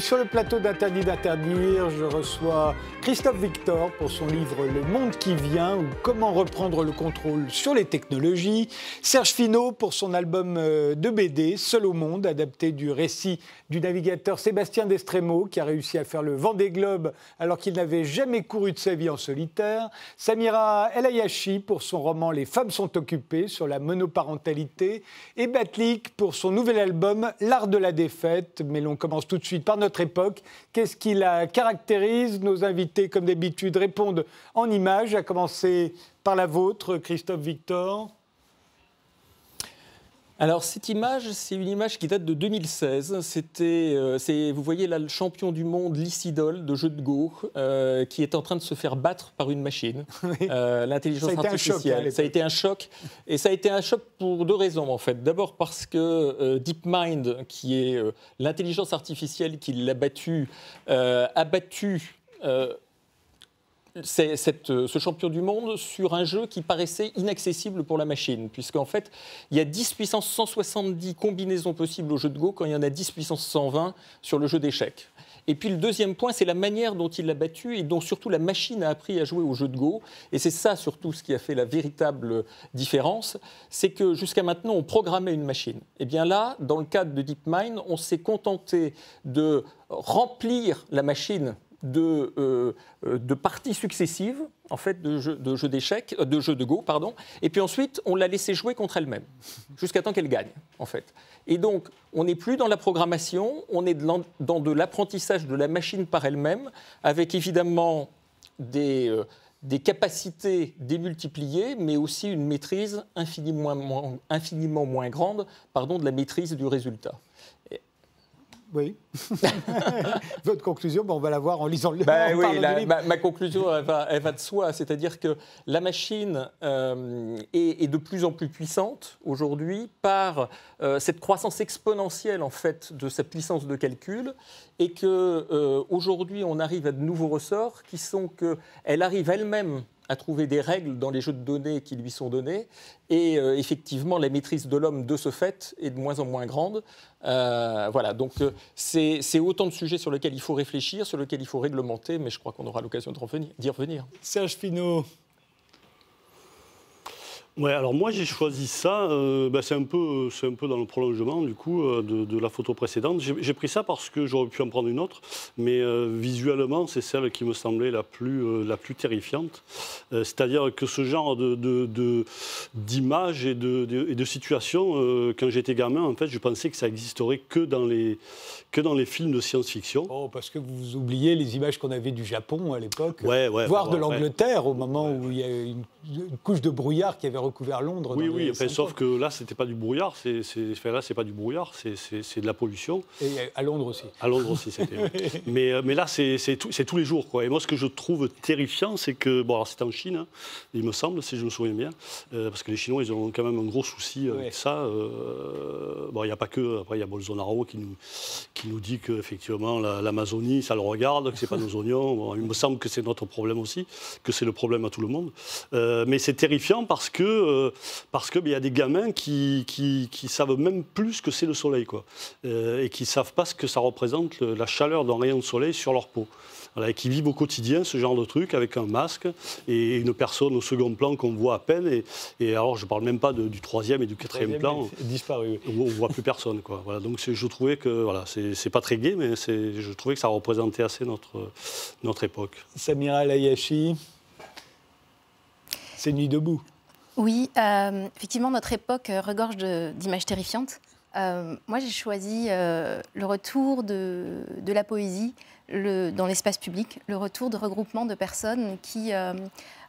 sur le plateau d'Interdit d'interdire. Je reçois Christophe Victor pour son livre Le monde qui vient ou comment reprendre le contrôle sur les technologies. Serge Finot pour son album euh, de BD Seul au monde, adapté du récit du navigateur Sébastien Destremo qui a réussi à faire le vent des globes alors qu'il n'avait jamais couru de sa vie en solitaire. Samira El Ayashi pour son roman Les femmes sont occupées sur la monoparentalité. Et Batlik pour son nouvel album L'art de la défaite. Mais l'on commence tout de suite par notre époque. Qu'est-ce qui la caractérise? Nos invités, comme d'habitude, répondent en images, à commencer par la vôtre, Christophe Victor. Alors cette image, c'est une image qui date de 2016. C'était, euh, vous voyez là le champion du monde Lysidol de jeu de Go, euh, qui est en train de se faire battre par une machine, euh, l'intelligence artificielle. ça a été un choc, et ça a été un choc pour deux raisons en fait. D'abord parce que DeepMind, qui est l'intelligence artificielle qui l'a battu, a battu euh, ce champion du monde sur un jeu qui paraissait inaccessible pour la machine, puisqu'en fait, il y a 10 puissance 170 combinaisons possibles au jeu de Go quand il y en a 10 puissance 120 sur le jeu d'échecs. Et puis le deuxième point, c'est la manière dont il l'a battu et dont surtout la machine a appris à jouer au jeu de Go. Et c'est ça surtout ce qui a fait la véritable différence, c'est que jusqu'à maintenant, on programmait une machine. Et eh bien là, dans le cadre de DeepMind, on s'est contenté de remplir la machine de, euh, euh, de parties successives, en fait, de jeux de d'échecs, euh, de jeux de Go, pardon. Et puis ensuite, on l'a laissé jouer contre elle-même, jusqu'à temps qu'elle gagne, en fait. Et donc, on n'est plus dans la programmation, on est dans de l'apprentissage de la machine par elle-même, avec évidemment des, des capacités démultipliées, mais aussi une maîtrise infiniment moins, infiniment moins grande pardon, de la maîtrise du résultat. Oui. Votre conclusion, on va la voir en lisant le bah, oui, ma, conclusion, elle va, de soi. C'est-à-dire que la machine euh, est, de plus en plus puissante aujourd'hui par euh, cette croissance exponentielle en fait de sa puissance de calcul et que euh, aujourd'hui on arrive à de nouveaux ressorts qui sont qu'elle arrive elle-même à trouver des règles dans les jeux de données qui lui sont donnés. Et euh, effectivement, la maîtrise de l'homme de ce fait est de moins en moins grande. Euh, voilà, donc euh, c'est autant de sujets sur lesquels il faut réfléchir, sur lesquels il faut réglementer, mais je crois qu'on aura l'occasion d'y revenir. Serge Pinault. Ouais, alors moi j'ai choisi ça, euh, bah, c'est un, peu, un peu dans le prolongement du coup euh, de, la photo précédente. J'ai pris ça parce que j'aurais pu en prendre une autre, mais euh, visuellement c'est celle qui me semblait la plus, la plus terrifiante. C'est-à-dire que ce genre d'images de, de, et de, situations, quand j'étais gamin, en fait je pensais que ça existerait que dans les, que dans les films de science-fiction. Oh, parce que vous oubliez les images qu'on avait du Japon à l'époque, voire de l'Angleterre au moment où il y a une, une couche de brouillard qui avait recouvert Londres. Oui, oui, sauf que là, c'était pas du brouillard, c'est, là, c'est pas du brouillard, c'est, de la pollution. Et à Londres aussi. À Londres aussi, c'était. mais, euh, mais là, c'est, tous les jours, quoi. Et moi, ce que je trouve terrifiant, c'est que, bon, alors c'est en Chine, hein, il me semble, si je me souviens bien, euh, parce que les Chinois, ils ont quand même un gros souci avec ça. Euh, bon, il n'y a pas que, après, il y a Bolsonaro qui nous, qui nous dit qu'effectivement, l'Amazonie, ça le regarde, que c'est pas nos oignons. il me semble que c'est notre problème aussi, que c'est le problème à tout le monde. mais c'est terrifiant parce que euh, parce qu'il ben, y a des gamins qui, qui, savent même plus que c'est le soleil, quoi, euh, et qui savent pas ce que ça représente la chaleur d'un rayon de soleil sur leur peau. et qui vivent au quotidien ce genre de truc avec un masque et une personne au second plan qu'on voit à peine. Et, alors, je ne parle même pas du troisième et du quatrième plan. Disparu. Où on ne voit plus personne. Quoi. Voilà, donc je trouvais que, voilà, c'est pas très gai, mais je trouvais que ça représentait assez notre, notre époque. Samira Layashi, c'est Nuit debout. Oui, euh, effectivement, notre époque euh, regorge d'images terrifiantes. Euh, moi, j'ai choisi le retour de, la poésie dans l'espace public, le retour de regroupement de personnes qui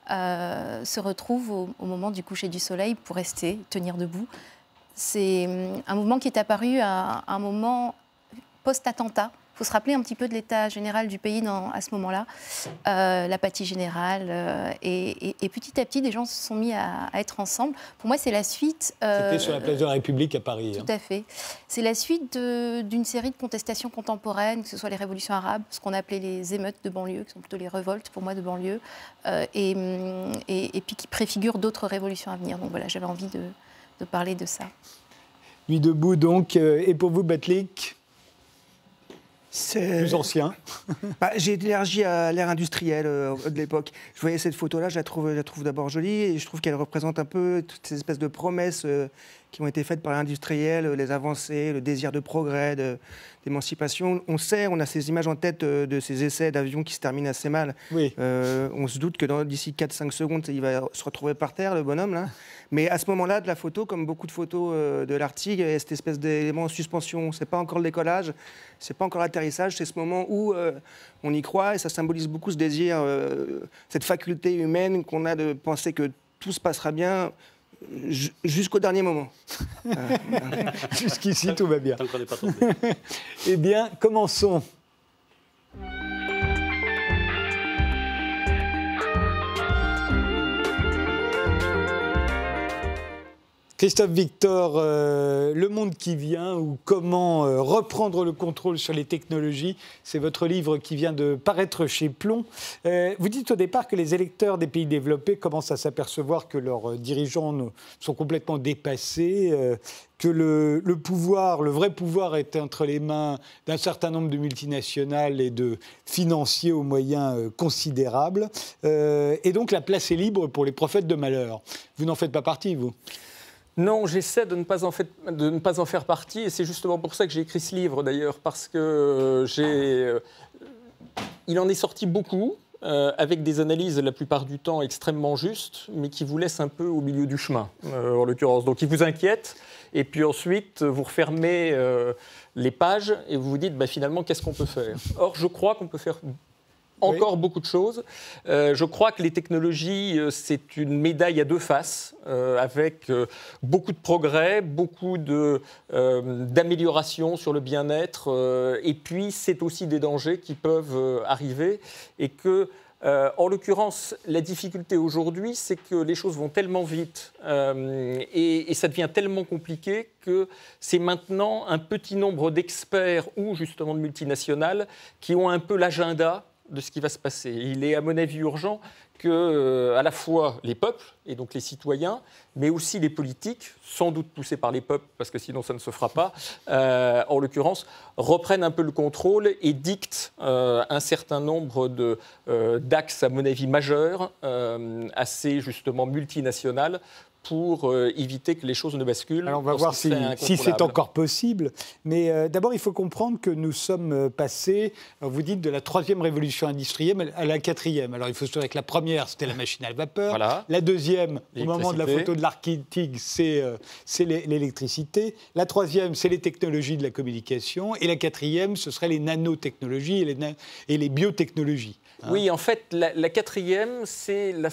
se retrouvent au, au, moment du coucher du soleil pour rester, tenir debout. C'est un mouvement qui est apparu à un moment post-attentat faut se rappeler un petit peu de l'état général du pays dans, à ce moment-là, euh, l'apathie générale. Euh, et, petit à petit, des gens se sont mis à, être ensemble. Pour moi, c'est la suite. Euh, C'était sur la place de la République à Paris. Tout hein. à fait. C'est la suite d'une série de contestations contemporaines, que ce soit les révolutions arabes, ce qu'on appelait les émeutes de banlieue, qui sont plutôt les révoltes pour moi de banlieue, et, et, puis qui préfigurent d'autres révolutions à venir. Donc voilà, j'avais envie de, de, parler de ça. Nuit debout, donc. Et pour vous, Batlik plus ancien. Bah, j'ai élargi à l'ère industrielle euh, de l'époque. Je voyais cette photo-là, je la trouve, je trouve d'abord jolie et je trouve qu'elle représente un peu toutes ces espèces de promesses euh, qui ont été faites par l'industriel, euh, les avancées, le désir de progrès, d'émancipation. On sait, on a ces images en tête de ces essais d'avions qui se terminent assez mal. Oui. on se doute que d'ici 4-5 secondes, il va se retrouver par terre, le bonhomme. Là. Mais à ce moment-là de la photo, comme beaucoup de photos de l'Arctique, il y a cette espèce d'élément en suspension. C'est pas encore le décollage, c'est pas encore l'atterrissage, c'est ce moment où euh, on y croit et ça symbolise beaucoup ce désir, euh, cette faculté humaine qu'on a de penser que tout se passera bien jusqu'au dernier moment. Jusqu'ici, tout va bien. eh bien, commençons. Christophe Victor, euh, Le monde qui vient ou comment euh, reprendre le contrôle sur les technologies, c'est votre livre qui vient de paraître chez Plomb. Euh, vous dites au départ que les électeurs des pays développés commencent à s'apercevoir que leurs dirigeants sont complètement dépassés, que le, le, pouvoir, le vrai pouvoir est entre les mains d'un certain nombre de multinationales et de financiers aux moyens considérables. et donc la place est libre pour les prophètes de malheur. Vous n'en faites pas partie, vous? Non, j'essaie de, ne pas en faire partie, et c'est justement pour ça que j'ai écrit ce livre d'ailleurs, parce que euh, j'ai, euh, il en est sorti beaucoup, euh, avec des analyses la plupart du temps extrêmement justes, mais qui vous laissent un peu au milieu du chemin, en l'occurrence. Donc, ils vous inquiètent, et puis ensuite, vous refermez les pages et vous vous dites, bah, finalement, qu'est-ce qu'on peut faire? Or, je crois qu'on peut faire encore beaucoup de choses. Euh, je crois que les technologies, euh, c'est une médaille à deux faces, euh, avec beaucoup de progrès, beaucoup d'améliorations sur le bien-être, et puis c'est aussi des dangers qui peuvent arriver, et que en l'occurrence, la difficulté aujourd'hui, c'est que les choses vont tellement vite et, et, ça devient tellement compliqué que c'est maintenant un petit nombre d'experts ou justement de multinationales qui ont un peu l'agenda de ce qui va se passer. Il est, à mon avis, urgent que, euh, à la fois les peuples, et donc les citoyens, mais aussi les politiques, sans doute poussés par les peuples, parce que sinon ça ne se fera pas, euh, en l'occurrence, reprennent un peu le contrôle et dictent euh, un certain nombre d'axes, à mon avis, majeurs, assez justement multinationales, pour euh, éviter que les choses ne basculent. Alors on va voir si, c'est encore possible. Mais euh, d'abord, il faut comprendre que nous sommes euh, passés, vous dites, de la troisième révolution industrielle à la quatrième. Alors il faut se dire que la première, c'était la machine à vapeur. La deuxième, au moment de la photo de l'Arctique, c'est l'électricité. La troisième, c'est les technologies de la communication. Et la quatrième, ce serait les nanotechnologies et les, et les biotechnologies. Hein. Oui, en fait, la, la quatrième, c'est la,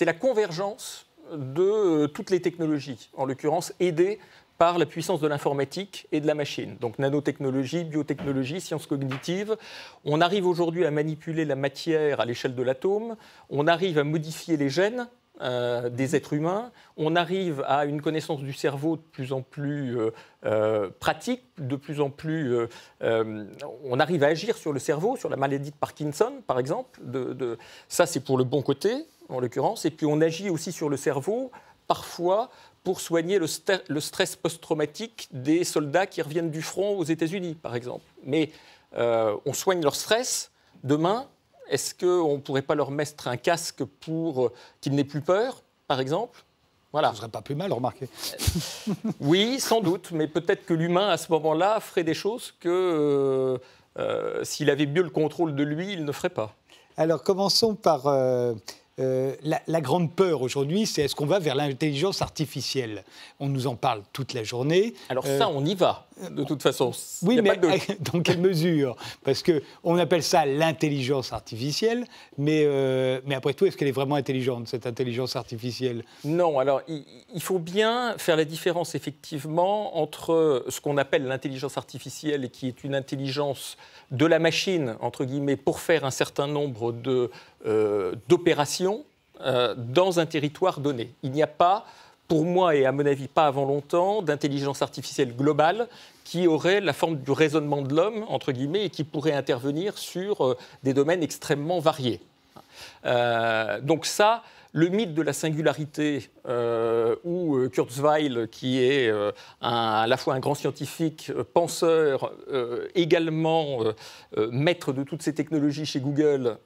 la convergence de euh, toutes les technologies, en l'occurrence aidées par la puissance de l'informatique et de la machine. Donc nanotechnologie, biotechnologie, sciences cognitives. On arrive aujourd'hui à manipuler la matière à l'échelle de l'atome. On arrive à modifier les gènes euh, des êtres humains. On arrive à une connaissance du cerveau de plus en plus euh, pratique, de plus en plus. on arrive à agir sur le cerveau, sur la maladie de Parkinson, par exemple. de... Ça, c'est pour le bon côté en l'occurrence, et puis on agit aussi sur le cerveau, parfois pour soigner le, stress post-traumatique des soldats qui reviennent du front aux États-Unis, par exemple. Mais euh, on soigne leur stress. Demain, est-ce qu'on ne pourrait pas leur mettre un casque pour qu'ils n'aient plus peur, par exemple? Voilà. Ce ne serait pas plus mal, remarquez. oui, sans doute, mais peut-être que l'humain, à ce moment-là, ferait des choses que euh, euh, s'il avait mieux le contrôle de lui, il ne ferait pas. Alors, commençons par euh, la, grande peur aujourd'hui, c'est est-ce qu'on va vers l'intelligence artificielle? On nous en parle toute la journée. Alors ça, euh, on y va, de toute façon. Oui, mais dans quelle mesure? Parce qu'on appelle ça l'intelligence artificielle, mais, euh, mais après tout, est-ce qu'elle est vraiment intelligente, cette intelligence artificielle? Non, alors il, faut bien faire la différence, effectivement, entre ce qu'on appelle l'intelligence artificielle, et qui est une intelligence de la machine, entre guillemets, pour faire un certain nombre euh, d'opérations euh, dans un territoire donné. Il n'y a pas, pour moi et à mon avis pas avant longtemps, d'intelligence artificielle globale qui aurait la forme du raisonnement de l'homme, entre guillemets, et qui pourrait intervenir sur euh, des domaines extrêmement variés. donc ça, le mythe de la singularité, euh, où euh, Kurzweil, qui est euh, à la fois un grand scientifique, penseur, également maître de toutes ces technologies chez Google,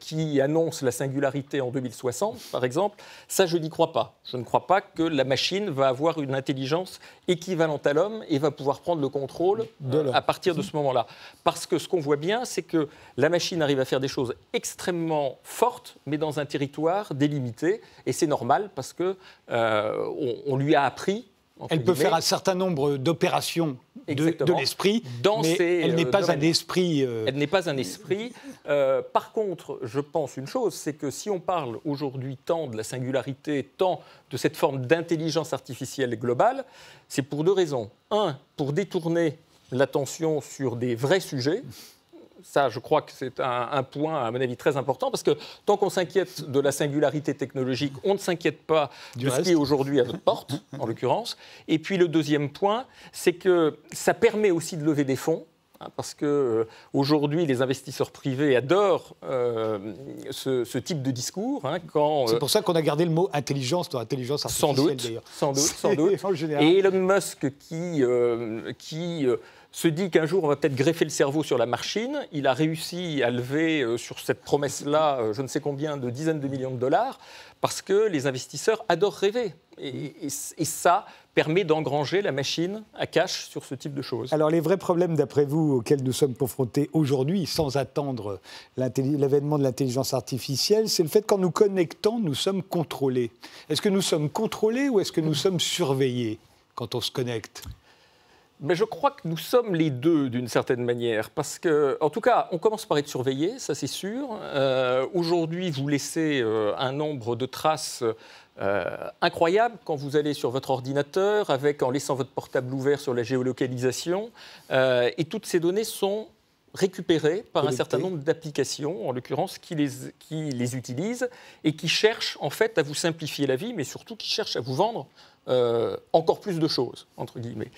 qui annonce la singularité en 2060, par exemple, ça, je n'y crois pas. Je ne crois pas que la machine va avoir une intelligence équivalente à l'homme et va pouvoir prendre le contrôle à partir de ce moment-là. Parce que ce qu'on voit bien, c'est que la machine arrive à faire des choses extrêmement fortes, mais dans un territoire délimité, et c'est normal parce que euh, on, lui a appris elle peut faire un certain nombre d'opérations de, l'esprit, mais elle n'est euh, pas, un esprit. Euh, elle n'est pas un esprit. par contre, je pense une chose, c'est que si on parle aujourd'hui tant de la singularité, tant de cette forme d'intelligence artificielle globale, c'est pour deux raisons. Un, pour détourner l'attention sur des vrais sujets, ça, je crois que c'est un, point, à mon avis, très important, parce que tant qu'on s'inquiète de la singularité technologique, on ne s'inquiète pas de ce qui est aujourd'hui à notre porte, en l'occurrence. Et puis le deuxième point, c'est que ça permet aussi de lever des fonds hein, parce que euh, aujourd'hui les investisseurs privés adorent euh, ce, type de discours. Hein, c'est euh, pour ça qu'on a gardé le mot intelligence dans intelligence artificielle. Sans doute, sans doute, sans doute. Et Elon Musk qui, qui se dit qu'un jour on va peut-être greffer le cerveau sur la machine. Il a réussi à lever euh, sur cette promesse-là euh, je ne sais combien de dizaines de millions de dollars parce que les investisseurs adorent rêver. Et, ça permet d'engranger la machine à cash sur ce type de choses. Alors les vrais problèmes, d'après vous, auxquels nous sommes confrontés aujourd'hui, sans attendre l'avènement de l'intelligence artificielle, c'est le fait qu'en nous connectant, nous sommes contrôlés. Est-ce que nous sommes contrôlés ou est-ce que nous sommes surveillés quand on se connecte? Mais je crois que nous sommes les deux d'une certaine manière, parce que, en tout cas, on commence par être surveillé, ça c'est sûr. Euh, aujourd'hui, vous laissez euh, un nombre de traces euh, incroyable quand vous allez sur votre ordinateur, avec en laissant votre portable ouvert sur la géolocalisation, et toutes ces données sont récupérées par un certain nombre d'applications, en l'occurrence, qui les, qui les utilisent et qui cherchent en fait à vous simplifier la vie, mais surtout qui cherchent à vous vendre euh, encore plus de choses, entre guillemets.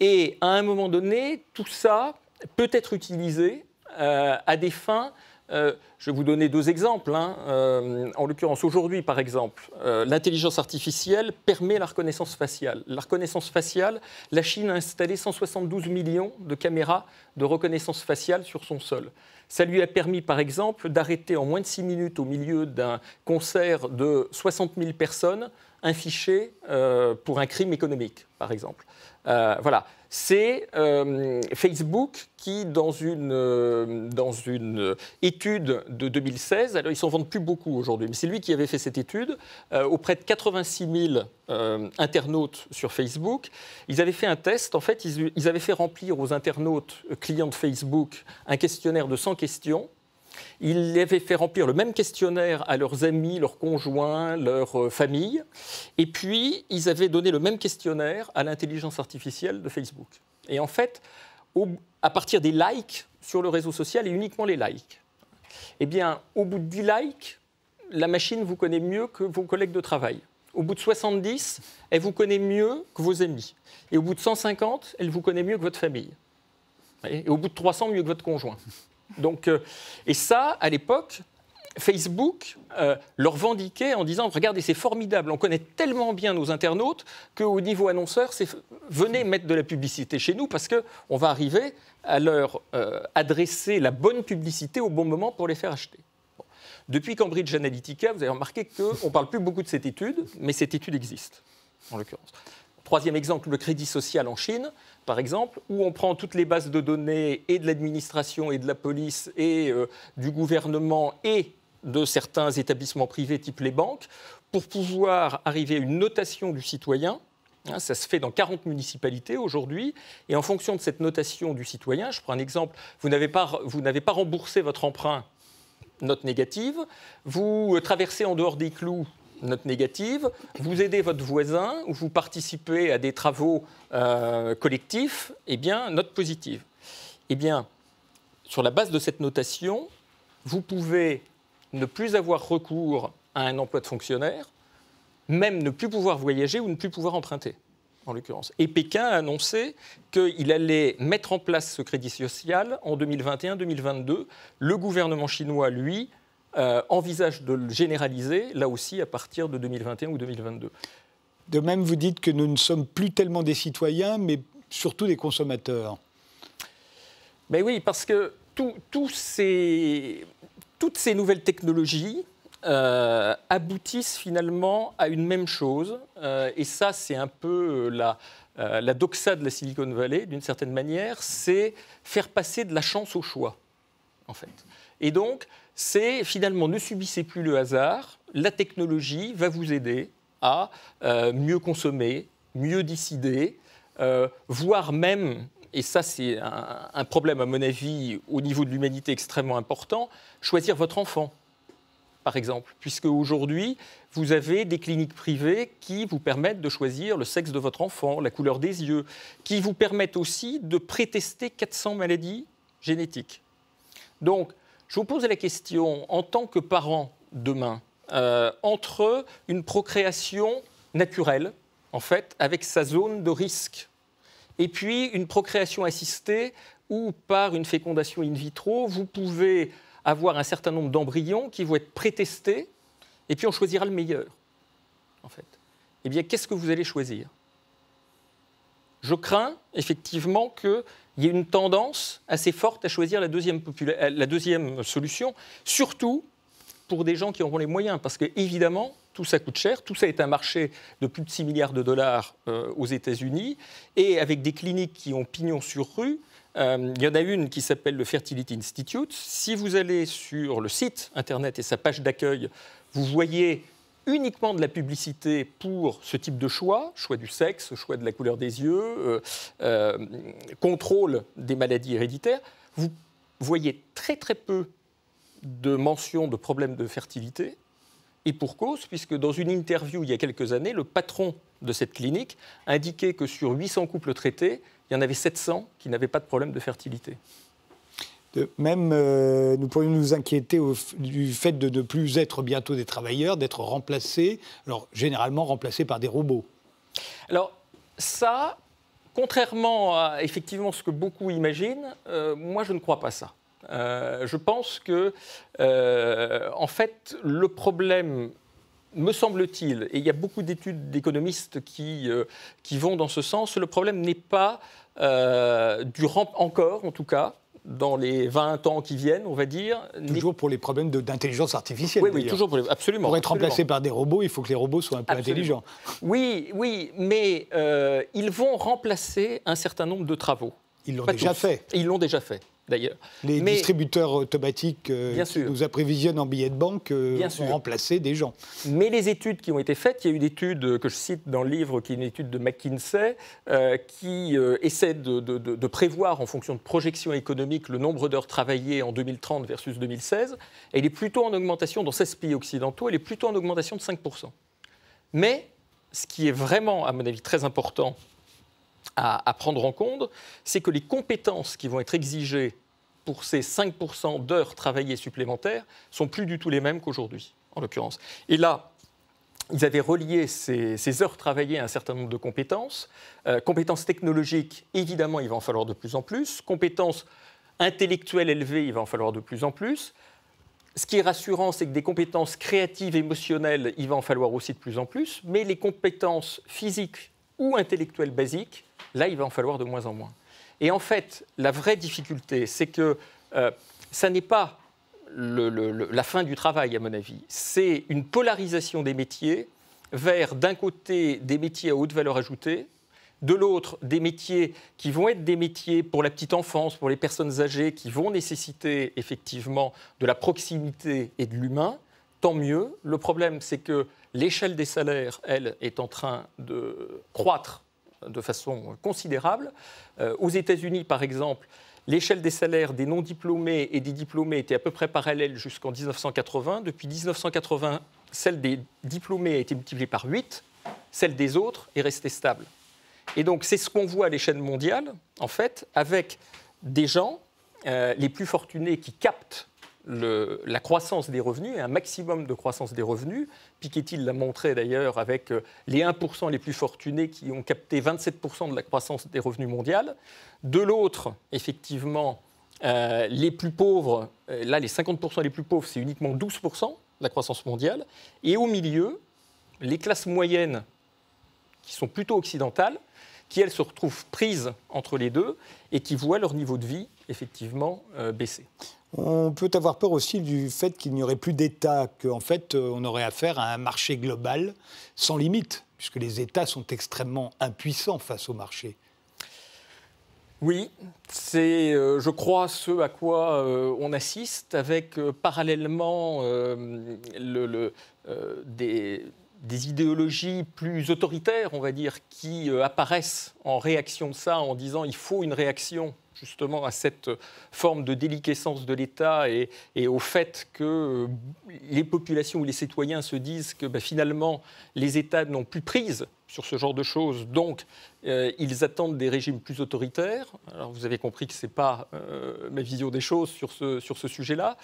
Et à un moment donné, tout ça peut être utilisé euh, à des fins euh, je vais vous donner deux exemples. Hein. en l'occurrence, aujourd'hui, par exemple, l'intelligence artificielle permet la reconnaissance faciale. La reconnaissance faciale, la Chine a installé 172 millions de caméras de reconnaissance faciale sur son sol. Ça lui a permis, par exemple, d'arrêter en moins de 6 minutes au milieu d'un concert de 60 000 personnes un fichier euh, pour un crime économique, par exemple. Euh, voilà. C'est euh, Facebook qui, dans une, dans une étude de 2016, alors ils s'en vendent plus beaucoup aujourd'hui, mais c'est lui qui avait fait cette étude auprès de 86 000 internautes sur Facebook. Ils avaient fait un test, en fait, ils, ils avaient fait remplir aux internautes clients de Facebook un questionnaire de 100 questions ils avaient fait remplir le même questionnaire à leurs amis, leurs conjoints, leurs euh, familles. Et puis, ils avaient donné le même questionnaire à l'intelligence artificielle de Facebook. Et en fait, à partir des likes sur le réseau social et uniquement les likes, eh bien, au bout de 10 likes, la machine vous connaît mieux que vos collègues de travail. Au bout de 70, elle vous connaît mieux que vos amis. Et au bout de 150, elle vous connaît mieux que votre famille. Et au bout de 300, mieux que votre conjoint. Donc, euh, et ça, à l'époque, Facebook euh, leur vendiquait en disant Regardez, c'est formidable, on connaît tellement bien nos internautes qu'au niveau annonceur, venez mettre de la publicité chez nous parce qu'on va arriver à leur euh, adresser la bonne publicité au bon moment pour les faire acheter. Depuis Cambridge Analytica, vous avez remarqué qu'on ne parle plus beaucoup de cette étude, mais cette étude existe, en l'occurrence. Troisième exemple, le crédit social en Chine, par exemple, où on prend toutes les bases de données et de l'administration et de la police et euh, du gouvernement et de certains établissements privés type les banques pour pouvoir arriver à une notation du citoyen. Hein, ça se fait dans 40 municipalités aujourd'hui. Et en fonction de cette notation du citoyen, je prends un exemple, vous n'avez pas, pas remboursé votre emprunt, note négative. Vous traversez en dehors des clous, note négative, vous aidez votre voisin ou vous participez à des travaux euh, collectifs, eh bien, note positive. Eh bien, sur la base de cette notation, vous pouvez ne plus avoir recours à un emploi de fonctionnaire, même ne plus pouvoir voyager ou ne plus pouvoir emprunter, en l'occurrence. Et Pékin a annoncé qu'il allait mettre en place ce crédit social en 2021-2022. Le gouvernement chinois, lui, euh, envisage de le généraliser, là aussi, à partir de 2021 ou 2022. De même, vous dites que nous ne sommes plus tellement des citoyens, mais surtout des consommateurs. Ben oui, parce que ces, toutes ces nouvelles technologies euh, aboutissent finalement à une même chose. Euh, et ça, c'est un peu la, la doxa de la Silicon Valley, d'une certaine manière, c'est faire passer de la chance au choix, en fait. Et donc, c'est finalement ne subissez plus le hasard, la technologie va vous aider à euh, mieux consommer, mieux décider, euh, voire même, et ça c'est un, problème à mon avis au niveau de l'humanité extrêmement important, choisir votre enfant, par exemple, puisque aujourd'hui vous avez des cliniques privées qui vous permettent de choisir le sexe de votre enfant, la couleur des yeux, qui vous permettent aussi de prétester 400 maladies génétiques. Donc, je vous pose la question, en tant que parent demain, euh, entre une procréation naturelle, en fait, avec sa zone de risque, et puis une procréation assistée où, par une fécondation in vitro, vous pouvez avoir un certain nombre d'embryons qui vont être prétestés, et puis on choisira le meilleur, en fait. Eh bien, qu'est-ce que vous allez choisir? Je crains effectivement que il y a une tendance assez forte à choisir la deuxième, la deuxième solution, surtout pour des gens qui auront les moyens, parce que évidemment, tout ça coûte cher, tout ça est un marché de plus de 6 milliards de dollars euh, aux États-Unis, et avec des cliniques qui ont pignon sur rue, euh, il y en a une qui s'appelle le Fertility Institute. Si vous allez sur le site internet et sa page d'accueil, vous voyez uniquement de la publicité pour ce type de choix, choix du sexe, choix de la couleur des yeux, euh, euh, contrôle des maladies héréditaires, vous voyez très très peu de mentions de problèmes de fertilité. Et pour cause, puisque dans une interview il y a quelques années, le patron de cette clinique indiquait que sur 800 couples traités, il y en avait 700 qui n'avaient pas de problème de fertilité même, euh, nous pourrions nous inquiéter du fait de ne plus être bientôt des travailleurs, d'être remplacés, alors généralement remplacés par des robots. Alors ça, contrairement à effectivement ce que beaucoup imaginent, euh, moi je ne crois pas ça. Euh, je pense que, en fait, le problème me semble-t-il, et il y a beaucoup d'études d'économistes qui, vont dans ce sens, le problème n'est pas, du encore en tout cas, dans les 20 ans qui viennent, on va dire. Toujours pour les problèmes d'intelligence artificielle. Oui, oui, toujours pour les... absolument. Pour être remplacé par des robots, il faut que les robots soient un peu intelligents. Oui, oui, mais euh, ils vont remplacer un certain nombre de travaux. Ils l'ont déjà fait. Ils l'ont déjà fait d'ailleurs. Les distributeurs automatiques euh, qui nous approvisionnent en billets de banque euh, ont remplacé des gens. Mais les études qui ont été faites, il y a eu une étude que je cite dans le livre, qui est une étude de McKinsey, euh, qui essaie de, prévoir en fonction de projections économiques le nombre d'heures travaillées en 2030 versus 2016. elle est plutôt en augmentation dans 16 pays occidentaux, elle est plutôt en augmentation de 5%. Mais ce qui est vraiment, à mon avis, très important à, prendre en compte, c'est que les compétences qui vont être exigées pour ces 5% d'heures travaillées supplémentaires sont plus du tout les mêmes qu'aujourd'hui, en l'occurrence. Et là, ils avaient relié ces, heures travaillées à un certain nombre de compétences. Euh, compétences technologiques, évidemment, il va en falloir de plus en plus. Compétences intellectuelles élevées, il va en falloir de plus en plus. Ce qui est rassurant, c'est que des compétences créatives, émotionnelles, il va en falloir aussi de plus en plus. Mais les compétences physiques ou intellectuelles basiques, Là, il va en falloir de moins en moins. Et en fait, la vraie difficulté, c'est que euh, ça n'est pas la fin du travail, à mon avis. C'est une polarisation des métiers vers, d'un côté, des métiers à haute valeur ajoutée, de l'autre, des métiers qui vont être des métiers pour la petite enfance, pour les personnes âgées, qui vont nécessiter effectivement de la proximité et de l'humain. Tant mieux. Le problème, c'est que l'échelle des salaires, elle, est en train de croître de façon considérable. Euh, aux États-Unis, par exemple, l'échelle des salaires des non-diplômés et des diplômés était à peu près parallèle jusqu'en 1980. Depuis 1980, celle des diplômés a été multipliée par 8, celle des autres est restée stable. Et donc c'est ce qu'on voit à l'échelle mondiale, en fait, avec des gens euh, les plus fortunés qui captent la croissance des revenus et un maximum de croissance des revenus. Piketty l'a montré d'ailleurs avec euh, les 1% les plus fortunés qui ont capté 27% de la croissance des revenus mondiaux. De l'autre, effectivement, les plus pauvres, là, les 50% les plus pauvres, c'est uniquement 12% de la croissance mondiale. Et au milieu, les classes moyennes, qui sont plutôt occidentales, qui, elles, se retrouvent prises entre les deux et qui voient leur niveau de vie, effectivement, baisser. On peut avoir peur aussi du fait qu'il n'y aurait plus d'État, qu'en fait, on aurait affaire à un marché global sans limite, puisque les États sont extrêmement impuissants face au marché. Oui, c'est, euh, je crois, ce à quoi euh, on assiste, avec euh, parallèlement le, des, des, idéologies plus autoritaires, on va dire, qui apparaissent en réaction de ça, en disant il faut une réaction justement à cette forme de déliquescence de l'État et, au fait que euh, les populations ou les citoyens se disent que ben, finalement les États n'ont plus prise sur ce genre de choses, donc euh, ils attendent des régimes plus autoritaires. Alors vous avez compris que ce n'est pas euh, ma vision des choses sur ce, sur ce sujet-là,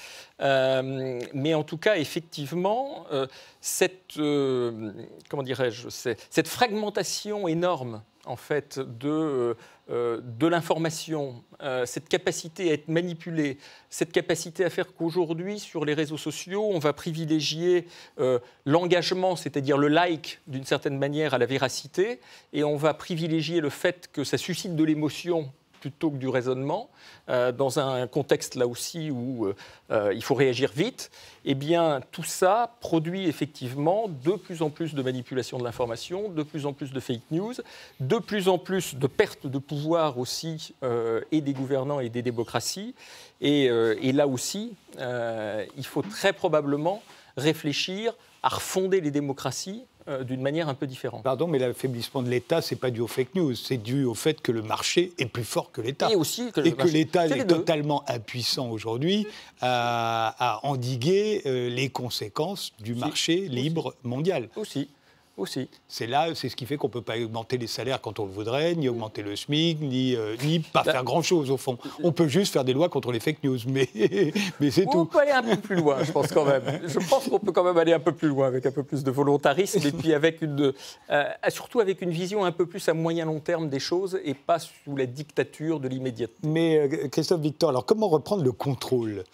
mais en tout cas effectivement cette comment dirais-je cette fragmentation énorme en fait de euh, de l'information, euh, cette capacité à être manipulé, cette capacité à faire qu'aujourd'hui, sur les réseaux sociaux, on va privilégier euh, l'engagement, c'est-à-dire le like, d'une certaine manière, à la véracité, et on va privilégier le fait que ça suscite de l'émotion plutôt que du raisonnement, euh, dans un contexte là aussi où euh, euh, il faut réagir vite, eh bien tout ça produit effectivement de plus en plus de manipulation de l'information, de plus en plus de fake news, de plus en plus de perte de pouvoir aussi et des gouvernants et des démocraties. Et, et là aussi, il faut très probablement réfléchir à refonder les démocraties euh, d'une manière un peu différente. Pardon, mais l'affaiblissement de l'État, c'est pas dû aux fake news, c'est dû au fait que le marché est plus fort que l'État. Et aussi que, l'État est, totalement impuissant aujourd'hui à, endiguer euh, les conséquences du marché libre mondial. Aussi aussi. C'est là, c'est ce qui fait qu'on ne peut pas augmenter les salaires quand on le voudrait, ni augmenter le SMIC, ni, euh, ni pas faire grand-chose au fond. On peut juste faire des lois contre les fake news, mais, mais c'est tout. On peut aller un peu plus loin, je pense quand même. Je pense qu'on peut quand même aller un peu plus loin avec un peu plus de volontarisme et puis avec une, euh, surtout avec une vision un peu plus à moyen long terme des choses et pas sous la dictature de l'immédiat. Mais euh, Christophe Victor, alors comment reprendre le contrôle?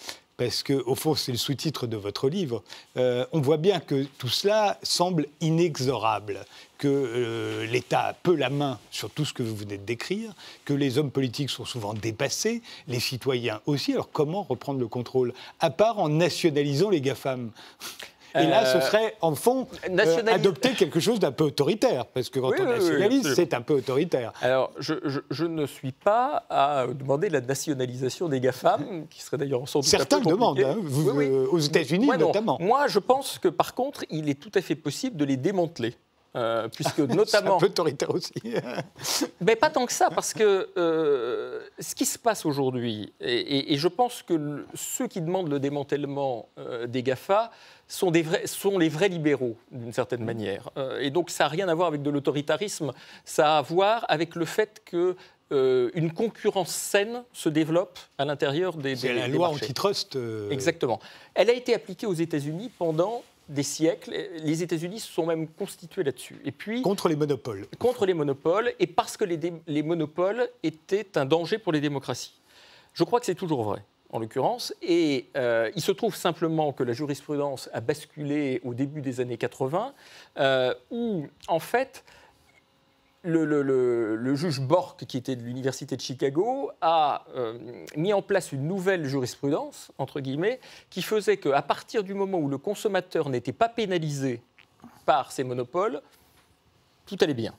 Parce qu'au fond, c'est le sous-titre de votre livre, euh, on voit bien que tout cela semble inexorable, que euh, l'État a peu la main sur tout ce que vous venez de décrire, que les hommes politiques sont souvent dépassés, les citoyens aussi. Alors comment reprendre le contrôle À part en nationalisant les GAFAM? Et là, ce euh, serait, en fond, euh, adopter quelque chose d'un peu autoritaire, parce que quand on nationalise, c'est un peu autoritaire. Alors, je, ne suis pas à demander la nationalisation des GAFAM, qui serait d'ailleurs sans doute Certains un peu demandent, hein, euh, aux États-Unis notamment. Moi, je pense que, par contre, il est tout à fait possible de les démanteler. puisque notamment. Un peu autoritaire aussi. Mais pas tant que ça, parce que ce qui se passe aujourd'hui, et, je pense que ceux qui demandent le démantèlement des GAFA sont, des vrais, sont les vrais libéraux, d'une certaine manière. Euh, et donc ça n'a rien à voir avec de l'autoritarisme, ça a à voir avec le fait que euh, une concurrence saine se développe à l'intérieur des, C'est la loi antitrust. Euh, Exactement. Elle a été appliquée aux États-Unis pendant des siècles. Les États-Unis se sont même constitués là-dessus. Et puis contre les monopoles. Contre les monopoles et parce que les, les monopoles étaient un danger pour les démocraties. Je crois que c'est toujours vrai en l'occurrence. Et euh, il se trouve simplement que la jurisprudence a basculé au début des années 80, euh, où en fait le, juge Bork, qui était de l'université de Chicago, a euh, mis en place une nouvelle jurisprudence, entre guillemets, qui faisait qu'à partir du moment où le consommateur n'était pas pénalisé par ces monopoles, tout allait bien.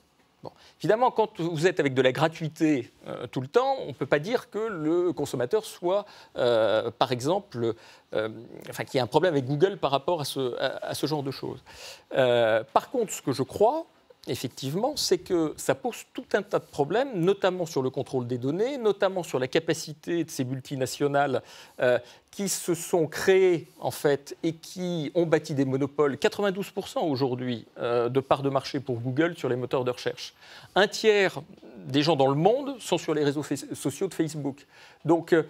Évidemment, quand vous êtes avec de la gratuité euh, tout le temps, on ne peut pas dire que le consommateur soit, euh, par exemple, euh, enfin, qu'il y ait un problème avec Google par rapport à ce genre de choses. par contre, ce que je crois, effectivement, c'est que ça pose tout un tas de problèmes, notamment sur le contrôle des données, notamment sur la capacité de ces multinationales euh, qui se sont créées en fait et qui ont bâti des monopoles. 92% aujourd'hui euh, de parts de marché pour Google sur les moteurs de recherche. Un tiers des gens dans le monde sont sur les réseaux sociaux de Facebook. Donc euh,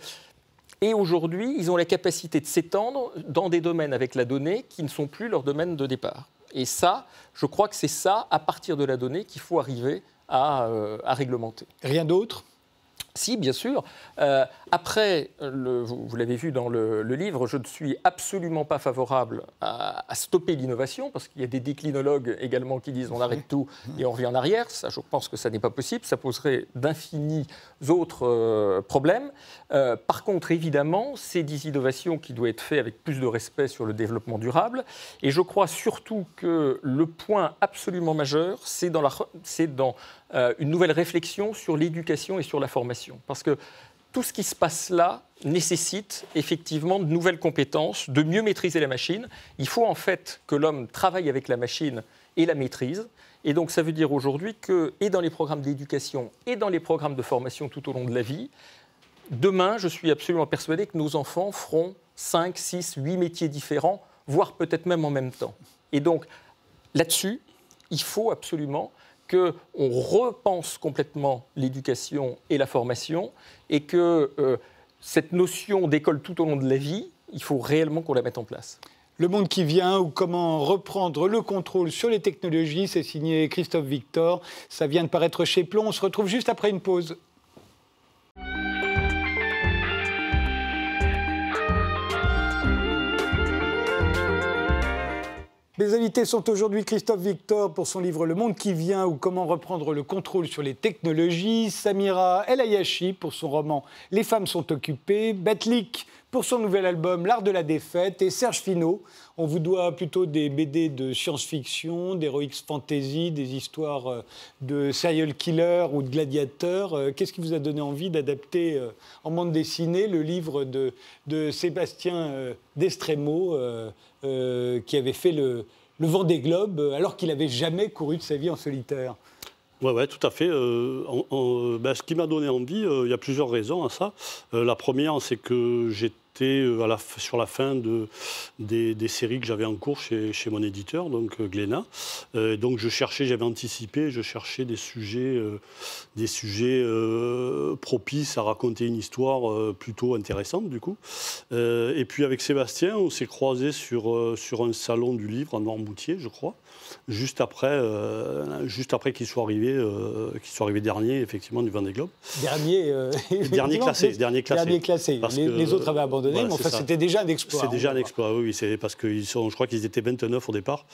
et aujourd'hui, ils ont la capacité de s'étendre dans des domaines avec la donnée qui ne sont plus leurs domaines de départ. Et ça, je crois que c'est ça, à partir de la donnée, qu'il faut arriver à, euh, réglementer. Rien d'autre? Si, bien sûr. Euh, après, vous, l'avez vu dans le, livre, je ne suis absolument pas favorable à, stopper l'innovation, parce qu'il y a des déclinologues également qui disent on arrête tout et on revient en arrière. Ça, je pense que ça n'est pas possible. Ça poserait d'infinis autres euh, problèmes. Euh, par contre, évidemment, c'est des innovations qui doivent être faites avec plus de respect sur le développement durable. Et je crois surtout que le point absolument majeur, c'est dans, une nouvelle réflexion sur l'éducation et sur la formation. Parce que tout ce qui se passe là nécessite effectivement de nouvelles compétences, de mieux maîtriser la machine. Il faut en fait que l'homme travaille avec la machine et la maîtrise. Et donc ça veut dire aujourd'hui que, et dans les programmes d'éducation, et dans les programmes de formation tout au long de la vie, demain, je suis absolument persuadé que nos enfants feront 5, 6, 8 métiers différents, voire peut-être même en même temps. Et donc là-dessus, il faut absolument qu'on repense complètement l'éducation et la formation et que euh, cette notion d'école tout au long de la vie, il faut réellement qu'on la mette en place. Le monde qui vient ou comment reprendre le contrôle sur les technologies, c'est signé Christophe Victor. Ça vient de paraître chez Plon. On se retrouve juste après une pause. Les invités sont aujourd'hui Christophe Victor pour son livre Le Monde qui vient ou comment reprendre le contrôle sur les technologies, Samira El Ayashi pour son roman Les femmes sont occupées, Batlik pour son nouvel album L'art de la défaite et Serge Finot. On vous doit plutôt des BD de science-fiction, d'heroic fantasy, des histoires euh, de serial killer ou de gladiateurs. Euh, qu'est-ce qui vous a donné envie d'adapter euh, en bande dessinée le livre de, de Sébastien Destremo qui avait fait le, le vent des globes alors qu'il n'avait jamais couru de sa vie en solitaire? Oui, ouais, tout à fait. Ben, ce qui m'a donné envie, il y a plusieurs raisons à ça. la première, c'est que j'ai euh, la, sur la fin de, des, séries que j'avais en cours chez, chez, mon éditeur, donc euh, Glénat. Euh, donc je cherchais, j'avais anticipé, je cherchais des sujets, des sujets propices à raconter une histoire plutôt intéressante du coup. et puis avec Sébastien, on s'est croisés sur, sur un salon du livre à Noirmoutier, je crois juste après, juste après qu'il soit arrivé, qu'il soit arrivé dernier, effectivement, du Vendée Globe. Dernier, dernier classé, dernier classé. Dernier classé. Les, autres avaient abandonné, mais enfin, c'était déjà un exploit. C'est déjà un exploit, oui, c'est parce que sont, je crois qu'ils étaient 29 au départ,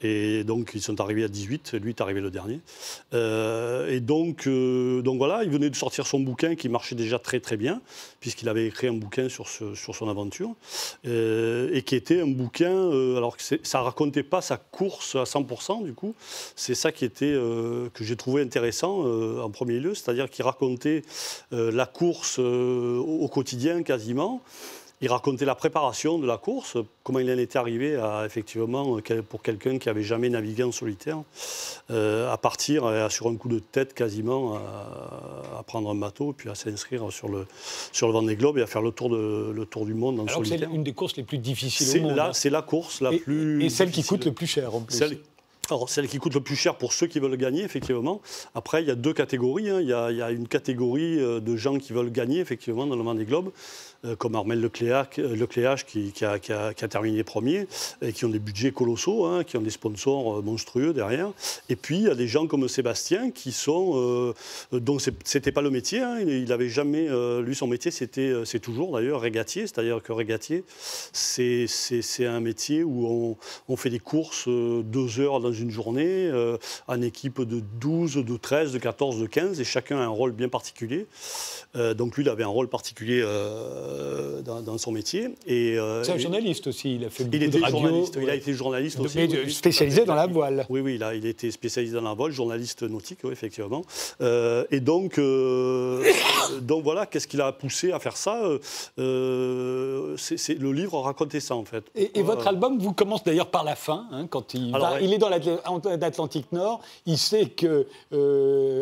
et donc ils sont arrivés à 18. Lui est arrivé le dernier. et donc, donc voilà, il venait de sortir son bouquin qui marchait déjà très très bien, puisqu'il avait écrit un bouquin sur, sur son aventure, et qui était un bouquin, alors que ça racontait pas sa course à 100% du coup. C'est ça qui était, euh, que j'ai trouvé intéressant euh, en premier lieu, c'est-à-dire qu'il racontait euh, la course au quotidien quasiment. Il racontait la préparation de la course, comment il en était arrivé à, effectivement, pour quelqu'un qui n'avait jamais navigué en solitaire, à partir sur un coup de tête quasiment à, prendre un bateau, puis à s'inscrire sur le, sur le Vendée Globe et à faire le tour, de, le tour du monde en Alors solitaire. C'est une des courses les plus difficiles au monde. Hein. C'est la course la plus. Et celle qui coûte le plus cher en plus. Alors, celle qui coûte le plus cher pour ceux qui veulent gagner, effectivement. Après, il y a deux catégories. Hein. Il, y a, une catégorie euh, de gens qui veulent gagner, effectivement, dans le monde des globes. Euh, comme Armel Lecléache, euh, qui, a, terminé premier, et qui ont des budgets colossaux, hein, qui ont des sponsors euh, monstrueux derrière. Et puis, il y a des gens comme Sébastien, qui sont, euh, dont pas le métier, hein. il n'avait jamais, lui, son métier, c'était, c'est toujours d'ailleurs régatier, c'est-à-dire que régatier, c'est, un métier où on, on, fait des courses deux heures dans une journée, en équipe de 12, de 13, de 14, de 15, et chacun a un rôle bien particulier. donc lui, il avait un rôle particulier euh, dans, son métier. Euh, c'est un journaliste aussi, il a fait beaucoup il de radio. Journaliste, Il a été journaliste aussi. Mais spécialisé dans la voile. Oui, oui, il a, était spécialisé dans la voile, journaliste nautique, effectivement. Euh, et donc, donc voilà, qu'est-ce qui l'a poussé à faire ça c'est, Le livre racontait ça, en fait. Et, votre album vous commence d'ailleurs par la fin, hein, quand il, il est dans l'Atlantique Nord, il sait que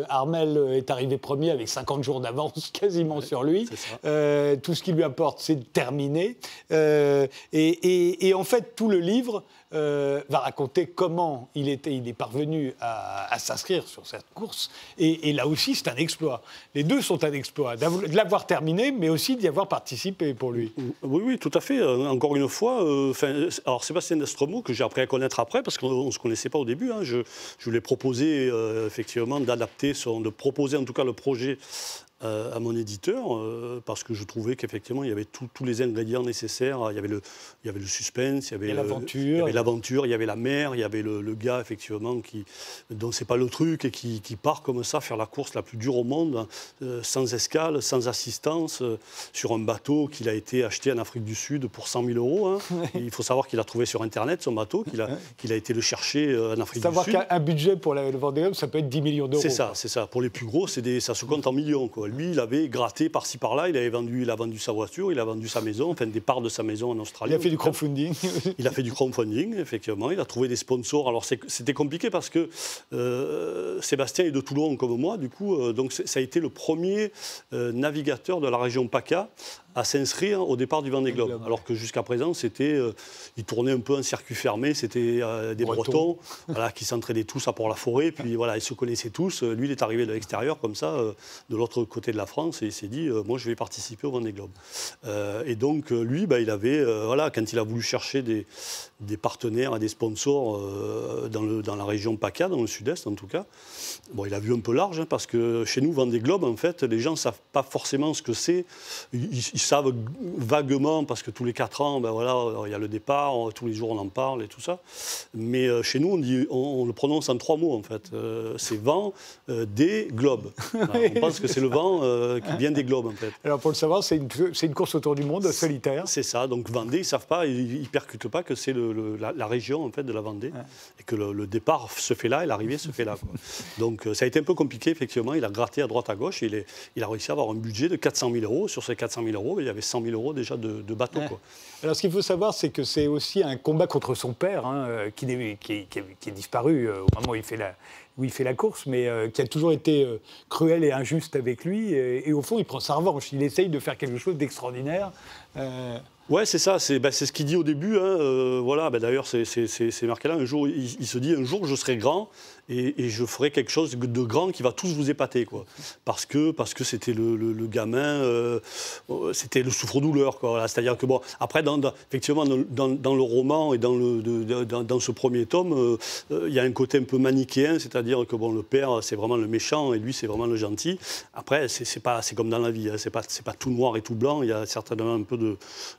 Armel est arrivé premier avec 50 jours d'avance quasiment sur lui. tout ce qui lui apporte, c'est terminé. Euh, et, en fait, tout le livre euh, va raconter comment il, était, il est parvenu à, s'inscrire sur cette course. Et, là aussi, c'est un exploit. Les deux sont un exploit, de l'avoir terminé, mais aussi d'y avoir participé pour lui. Oui, oui, tout à fait. Euh, encore une fois, alors Sébastien Destromo, que j'ai appris à connaître après, parce qu'on ne se connaissait pas au début, hein, je, je lui ai proposé effectivement d'adapter, de proposer en tout cas le projet à mon éditeur parce que je trouvais qu'effectivement il y avait tous les ingrédients nécessaires. Il y avait le, il y avait le suspense, il y avait l'aventure, il y avait la mer, il y avait le, gars effectivement qui dont c'est pas le truc et qui, part comme ça faire la course la plus dure au monde, sans escale, sans assistance, sur un bateau qu'il a été acheté en Afrique du Sud pour 100 000 euros. Hein. il faut savoir qu'il a trouvé sur Internet son bateau, qu'il a, qu'il a été le chercher en Afrique du Sud. Savoir qu'un budget pour le Vendée ça peut être 10 millions d'euros. C'est ça, c'est ça. Pour les plus gros, des, ça se compte en millions. Quoi. Lui, il avait gratté par-ci par-là, il avait vendu, il a vendu sa voiture, il a vendu sa maison, enfin des parts de sa maison en Australie. Il a fait du crowdfunding. il a fait du crowdfunding, effectivement. Il a trouvé des sponsors. Alors c'était compliqué parce que euh, Sébastien est de Toulon comme moi, du coup, euh, donc ça a été le premier euh, navigateur de la région PACA à s'inscrire au départ du Vendée Globe. Alors que jusqu'à présent, c'était, euh, ils tournaient un peu en circuit fermé, c'était euh, des Bretons, voilà, qui s'entraidaient tous à Port-la-Forêt, puis voilà, ils se connaissaient tous. Lui, il est arrivé de l'extérieur, comme ça, euh, de l'autre côté de la France, et il s'est dit, moi, je vais participer au Vendée Globe. et donc, lui, bah, il avait, voilà, quand il a voulu chercher des, des partenaires et des sponsors dans, le, dans la région PACA, dans le sud-est en tout cas, bon, il a vu un peu large, hein, parce que chez nous, Vendée Globe, en fait, les gens ne savent pas forcément ce que c'est. Ils, savent vaguement, parce que tous les quatre ans, ben voilà, il y a le départ, tous les jours on en parle et tout ça. Mais euh, chez nous, on, dit, on, le prononce en trois mots, en fait. Euh, c'est vent euh, des globes. on pense que c'est le vent qui vient des globes, en fait. Alors, pour le savoir, c'est une, une, course autour du monde solitaire. C'est ça. Donc, Vendée, ils ne savent pas, ils ne percutent pas que c'est le, la, région, en fait, de la Vendée. Et que le, départ se fait là et l'arrivée se fait là. Donc, ça a été un peu compliqué, effectivement. Il a gratté à droite, à gauche. Et il, est, il a réussi à avoir un budget de 400 000 euros. Sur ces 400 000 euros, il y avait 100 000 euros déjà de, de. Quoi. Alors, ce qu'il faut savoir, c'est que c'est aussi un combat contre son père, hein, euh, qui, qui, qui, est disparu euh, au moment où il fait la, où il fait la course, mais euh, qui a toujours été cruel et injuste avec lui. Et, et, au fond, il prend sa revanche. Il essaye de faire quelque chose d'extraordinaire. Ouais, c'est ça, c'est bah, ce qu'il dit au début. Hein, voilà, bah, d'ailleurs, c'est marqué là. Un jour, il, se dit un jour, je serai grand et, je ferai quelque chose de grand qui va tous vous épater, quoi. Parce que parce que c'était le, gamin, euh, c'était le souffre-douleur, quoi. C'est-à-dire que bon, après, dans, effectivement, dans, le roman et dans le dans, ce premier tome, euh, euh, il y a un côté un peu manichéen, c'est-à-dire que bon, le père c'est vraiment le méchant et lui c'est vraiment le gentil. Après, c'est pas c'est comme dans la vie, hein, c'est pas c'est pas tout noir et tout blanc. Il y a certainement un peu de,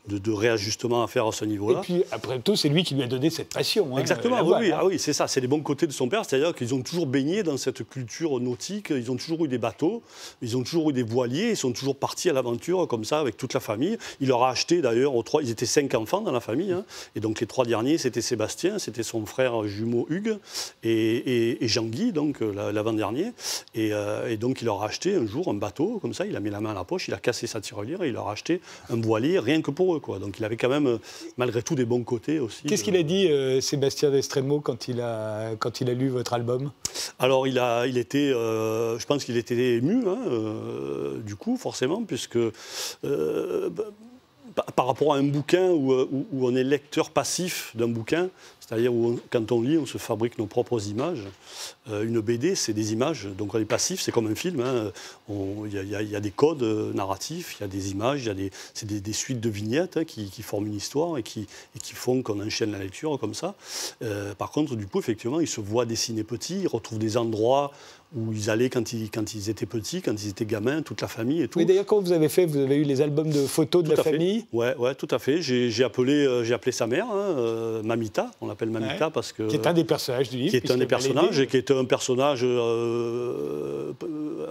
de, réajustement à faire à ce niveau-là. Et puis après tout, c'est lui qui lui a donné cette passion. Hein, Exactement. oui, hein. ah oui c'est ça. C'est les bons côtés de son père, c'est-à-dire qu'ils ont toujours baigné dans cette culture nautique. Ils ont toujours eu des bateaux, ils ont toujours eu des voiliers, ils sont toujours partis à l'aventure comme ça avec toute la famille. Il leur a acheté d'ailleurs aux trois, ils étaient cinq enfants dans la famille, hein. et donc les trois derniers c'était Sébastien, c'était son frère jumeau Hugues et, Jean-Guy, donc euh, l'avant-dernier. Euh, et, donc il leur a acheté un jour un bateau comme ça, il a mis la main à la poche, il a cassé sa tirelire et il leur a acheté un voilier rien que pour eux. Quoi. Donc il avait quand même malgré tout des bons côtés aussi. Qu'est-ce qu'il a dit euh, Sébastien Destremo quand il a, quand il a lu votre album alors, il, a, il était, euh, je pense qu'il était ému, hein, euh, du coup, forcément, puisque euh, par rapport à un bouquin où, où on est lecteur passif d'un bouquin, c'est-à-dire où quand on lit, on se fabrique nos propres images. Euh, une BD, c'est des images, donc on est passif, c'est comme un film. Hein. Il y, a des codes euh, narratifs, il y a des images, c'est des, suites de vignettes hein, qui, forment une histoire et qui, qui font qu'on enchaîne la lecture comme ça. Euh, par contre, du coup, effectivement, ils se voient dessiner petits, ils retrouvent des endroits où ils allaient quand ils, quand ils étaient petits, quand ils étaient gamins, toute la famille et tout. Mais d'ailleurs, quand vous avez fait, vous avez eu les albums de photos de la famille Oui, ouais, tout à fait. J'ai appelé, j'ai appelé sa mère, hein, Mamita, on l'appelle Mamita parce que... Qui est un des personnages du livre. Qui est un des personnages et qui est un personnage, euh,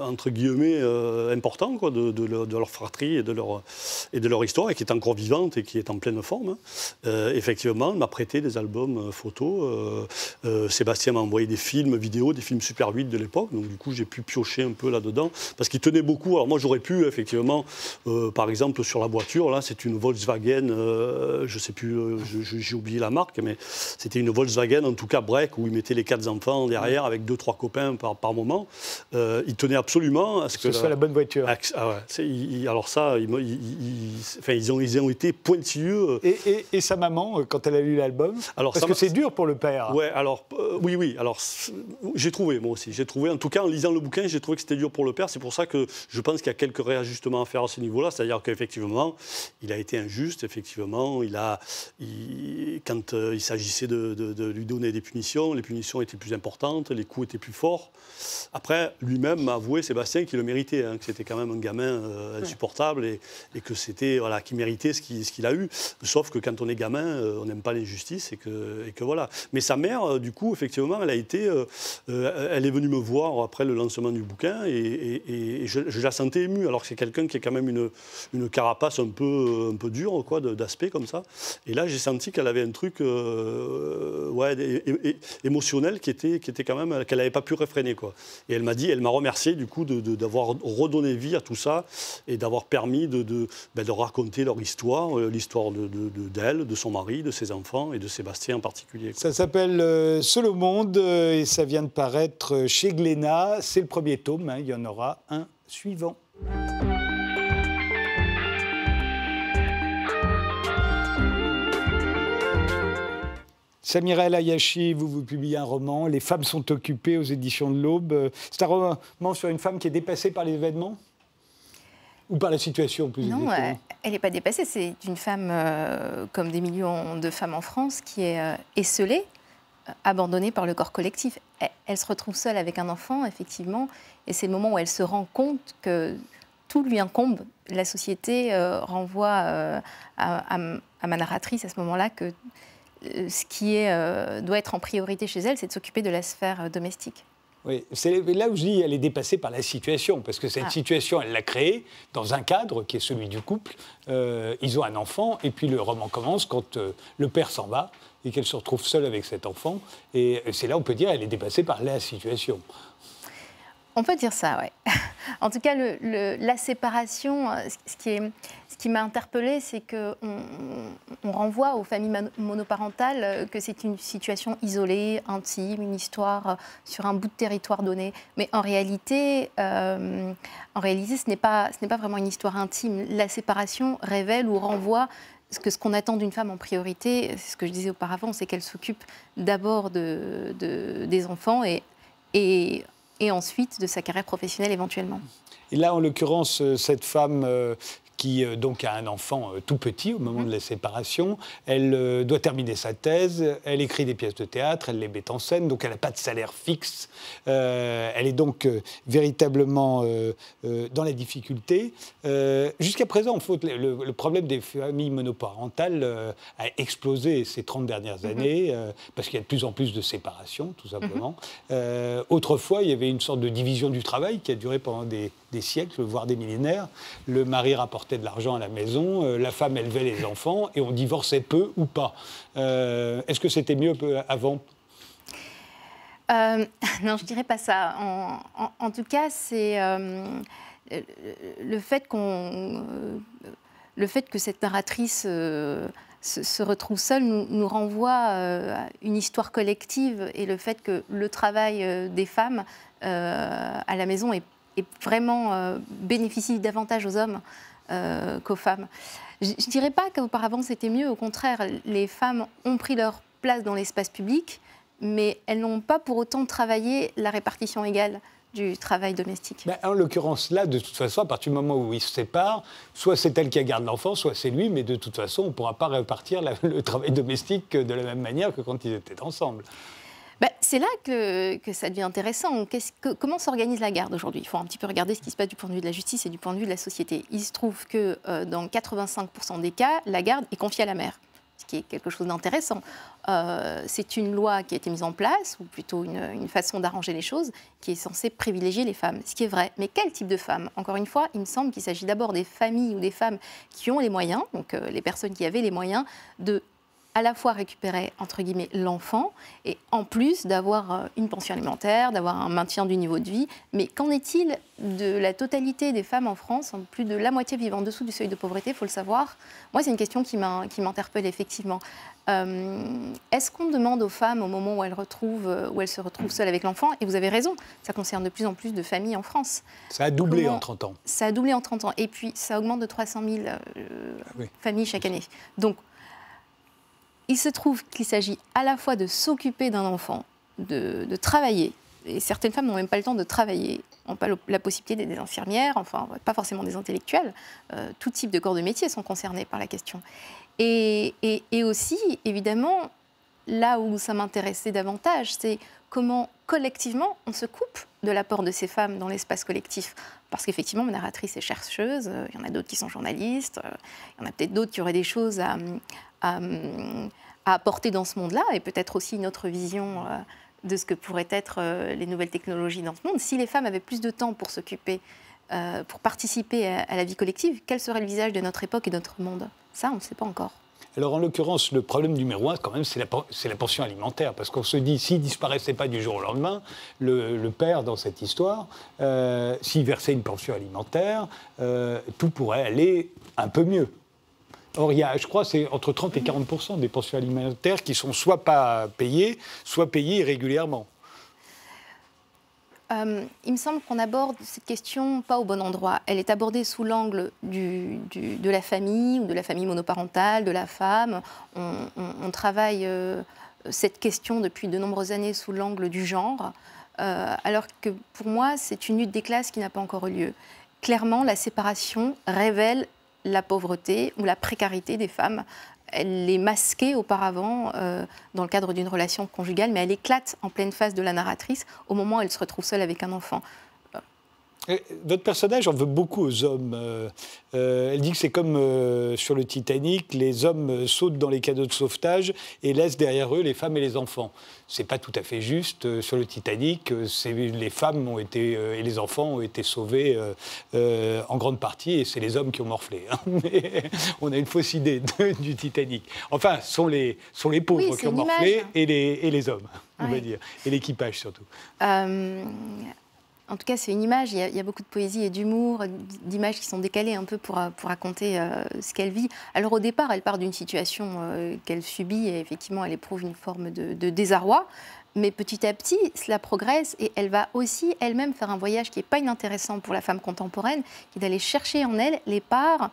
entre guillemets, euh, important quoi, de, leur fratrie et de leur, et de leur histoire et qui est encore vivante et qui est en pleine forme. Hein. Euh, effectivement, il m'a prêté des albums photos. Sébastien m'a envoyé des films vidéos, des films Super 8 de l'époque. Donc du coup, j'ai pu piocher un peu là-dedans parce qu'il tenait beaucoup. Alors moi, j'aurais pu, effectivement, par exemple, sur la voiture, là, c'est une Volkswagen, je sais plus, j'ai oublié la marque, mais c'était une Volkswagen, en tout cas break, où il mettait les quatre enfants derrière avec deux, trois copains par, par moment. Euh, il tenait absolument à ce que. Ce soit la bonne voiture. Ah ouais. alors ça, ils, enfin, ils, ont, ils ont été pointilleux. Et, et, et, sa maman, euh, quand elle a lu l'album Parce que c'est dur pour le père. Ouais, alors, euh, oui, oui. Alors, j'ai trouvé, moi aussi. J'ai trouvé, en tout cas, en lisant le bouquin, j'ai trouvé que c'était dur pour le père. C'est pour ça que je pense qu'il y a quelques réajustements à faire à ce niveau-là. C'est-à-dire qu'effectivement, il a été injuste, effectivement. Il a, quand il s'agissait de de, lui donner des punitions. Les punitions étaient plus importantes, les coups étaient plus forts. Après, lui-même m'a avoué Sébastien, qu'il le méritait, hein, que c'était quand même un gamin euh, insupportable et, que c'était voilà, qu'il méritait ce qu'il a eu. Sauf que quand on est gamin, euh, on n'aime pas l'injustice et que, et que voilà. Mais sa mère, du coup, effectivement, elle a été, elle est venue me voir après le lancement du bouquin et, je, la sentais émue, alors que c'est quelqu'un qui a quand même une, une carapace un peu, un peu dure, quoi, d'aspect comme ça. Et là, j'ai senti qu'elle avait un truc, ouais, émotionnel qui était, qui était quand même qu'elle n'avait pas pu réfréner, quoi. Et elle m'a dit, elle m'a remercié du coup d'avoir redonné vie à tout ça et d'avoir permis de, de, ben, raconter leur histoire, euh, l'histoire d'elle, de, de, son mari, de ses enfants et de Sébastien en particulier. Ça s'appelle euh, Seul au monde euh, et ça vient de paraître chez Glénat. C'est le premier tome, hein. il y en aura un suivant. Samira El Ayashi, vous, vous publiez un roman, Les femmes sont occupées aux éditions de l'Aube. C'est un roman sur une femme qui est dépassée par l'événement Ou par la situation, plus Non, elle n'est pas dépassée. C'est une femme, euh, comme des millions de femmes en France, qui est euh, esselée, euh, abandonnée par le corps collectif. Elle, se retrouve seule avec un enfant, effectivement, et c'est le moment où elle se rend compte que tout lui incombe. La société renvoie à, à, ma narratrice à ce moment-là que euh, ce qui est, euh, doit être en priorité chez elle, c'est de s'occuper de la sphère euh, domestique. Oui, c'est là où je dis elle est dépassée par la situation, parce que cette ah. situation, elle l'a créée dans un cadre qui est celui du couple. ils ont un enfant, et puis le roman commence quand le père s'en va et qu'elle se retrouve seule avec cet enfant. Et c'est là où on peut dire elle est dépassée par la situation. On peut dire ça, oui. en tout cas, la séparation, ce qui est ce qui m'a interpellée, c'est qu'on on renvoie aux familles monoparentales euh, que c'est une situation isolée, intime, une histoire euh, sur un bout de territoire donné. Mais en réalité, euh, en ce n'est pas, vraiment une histoire intime. La séparation révèle ou renvoie ce qu'on attend d'une femme en priorité, c'est ce que je disais auparavant, c'est qu'elle s'occupe d'abord de, des enfants et, et, et, ensuite de sa carrière professionnelle éventuellement. Et là, en l'occurrence, cette femme qui euh, donc a un enfant euh, tout petit au moment mhm. de la séparation. Elle euh, doit terminer sa thèse, elle écrit des pièces de théâtre, elle les met en scène, donc elle n'a pas de salaire fixe. elle est donc véritablement dans la difficulté. Jusqu'à présent, le, problème des familles monoparentales a explosé ces 30 dernières mhm. années, parce qu'il y a de plus en plus de séparations, tout simplement. Mhm. autrefois, il y avait une sorte de division du travail qui a duré pendant des des siècles, voire des millénaires. Le mari de l'argent à la maison, euh, la femme élevait les enfants et on divorçait peu ou pas. Euh, est-ce que c'était mieux avant? Euh, Non, je dirais pas ça. En, tout cas, c'est le fait qu'on, le fait que cette narratrice se, retrouve seule nous, renvoie à une histoire collective et le fait que le travail des femmes à la maison est vraiment bénéficie davantage aux hommes euh, qu'aux femmes. Je ne dirais pas qu'auparavant c'était mieux, au contraire, les femmes ont pris leur place dans l'espace public, mais elles n'ont pas pour autant travaillé la répartition égale du travail domestique. Ben, en l'occurrence, là, de toute façon, à partir du moment où ils se séparent, soit c'est elle qui garde l'enfant, soit c'est lui, mais de toute façon, on ne pourra pas répartir le travail domestique de la même manière que quand ils étaient ensemble. C'est là que, ça devient intéressant. Comment s'organise la garde aujourd'hui? Il faut un petit peu regarder ce qui se passe du point de vue de la justice et du point de vue de la société. Il se trouve que euh, dans 85% des cas, la garde est confiée à la mère ce qui est quelque chose d'intéressant. Euh, c'est une loi qui a été mise en place, ou plutôt une, façon d'arranger les choses, qui est censée privilégier les femmes, ce qui est vrai. Mais quel type de femmes? Encore une fois, il me semble qu'il s'agit d'abord des familles ou des femmes qui ont les moyens, donc euh, les personnes qui avaient les moyens de à la fois récupérer entre guillemets l'enfant et en plus d'avoir euh, une pension alimentaire, d'avoir un maintien du niveau de vie. Mais qu'en est-il de la totalité des femmes en France Plus de la moitié vivent en dessous du seuil de pauvreté, il faut le savoir? Moi, c'est une question qui m'interpelle effectivement. Euh, est-ce qu'on demande aux femmes au moment où elles, retrouvent, où elles se retrouvent seules avec l'enfant Et vous avez raison, ça concerne de plus en plus de familles en France. Ça a doublé en 30 ans. Ça a doublé en 30 ans. Et puis, ça augmente de 300 000 euh, ah familles chaque année. Donc, il se trouve qu'il s'agit à la fois de s'occuper d'un enfant, de, travailler, et certaines femmes n'ont même pas le temps de travailler, n'ont pas la possibilité d'être des infirmières, enfin pas forcément des intellectuels, euh, tout type de corps de métier sont concernés par la question. Et, aussi, évidemment, là où ça m'intéressait davantage, c'est comment collectivement on se coupe de l'apport de ces femmes dans l'espace collectif. Parce qu'effectivement, ma narratrice est chercheuse, euh, il y en a d'autres qui sont journalistes, euh, il y en a peut-être d'autres qui auraient des choses à, à, apporter dans ce monde-là, et peut-être aussi une autre vision euh, de ce que pourraient être les nouvelles technologies dans ce monde. Si les femmes avaient plus de temps pour s'occuper, pour participer à la vie collective, quel serait le visage de notre époque et de notre monde? Ça, on ne sait pas encore. Alors en l'occurrence, le problème numéro un, quand même, c'est la, la, pension alimentaire. Parce qu'on se dit, s'il ne disparaissait pas du jour au lendemain, le, père, dans cette histoire, euh, s'il versait une pension alimentaire, euh, tout pourrait aller un peu mieux. Or, il y a, je crois, c'est entre 30 et 40% des pensions alimentaires qui sont soit pas payées, soit payées irrégulièrement. Euh, il me semble qu'on aborde cette question pas au bon endroit. Elle est abordée sous l'angle de la famille ou de la famille monoparentale, de la femme. On, travaille euh, cette question depuis de nombreuses années sous l'angle du genre, euh, alors que pour moi, c'est une lutte des classes qui n'a pas encore eu lieu. Clairement, la séparation révèle la pauvreté ou la précarité des femmes elle est masquée auparavant euh, dans le cadre d'une relation conjugale, mais elle éclate en pleine face de la narratrice au moment où elle se retrouve seule avec un enfant votre personnage en veut beaucoup aux hommes. Euh, euh, elle dit que c'est comme euh, sur le Titanic, les hommes sautent dans les cadeaux de sauvetage et laissent derrière eux les femmes et les enfants. C'est pas tout à fait juste. sur le Titanic, les femmes ont été, et les enfants ont été sauvés en grande partie et c'est les hommes qui ont morflé. Hein. on a une fausse idée du Titanic. Enfin, sont les, sont les pauvres qui ont morflé et les, et les hommes, on va dire, et l'équipage surtout. En tout cas, c'est une image. Il y, a, beaucoup de poésie et d'humour, d'images qui sont décalées un peu pour, euh, pour raconter euh, ce qu'elle vit. Alors au départ, elle part d'une situation euh, qu'elle subit et effectivement, elle éprouve une forme de, de, désarroi. Mais petit à petit, cela progresse et elle va aussi elle-même faire un voyage qui n'est pas inintéressant pour la femme contemporaine, qui est d'aller chercher en elle les parts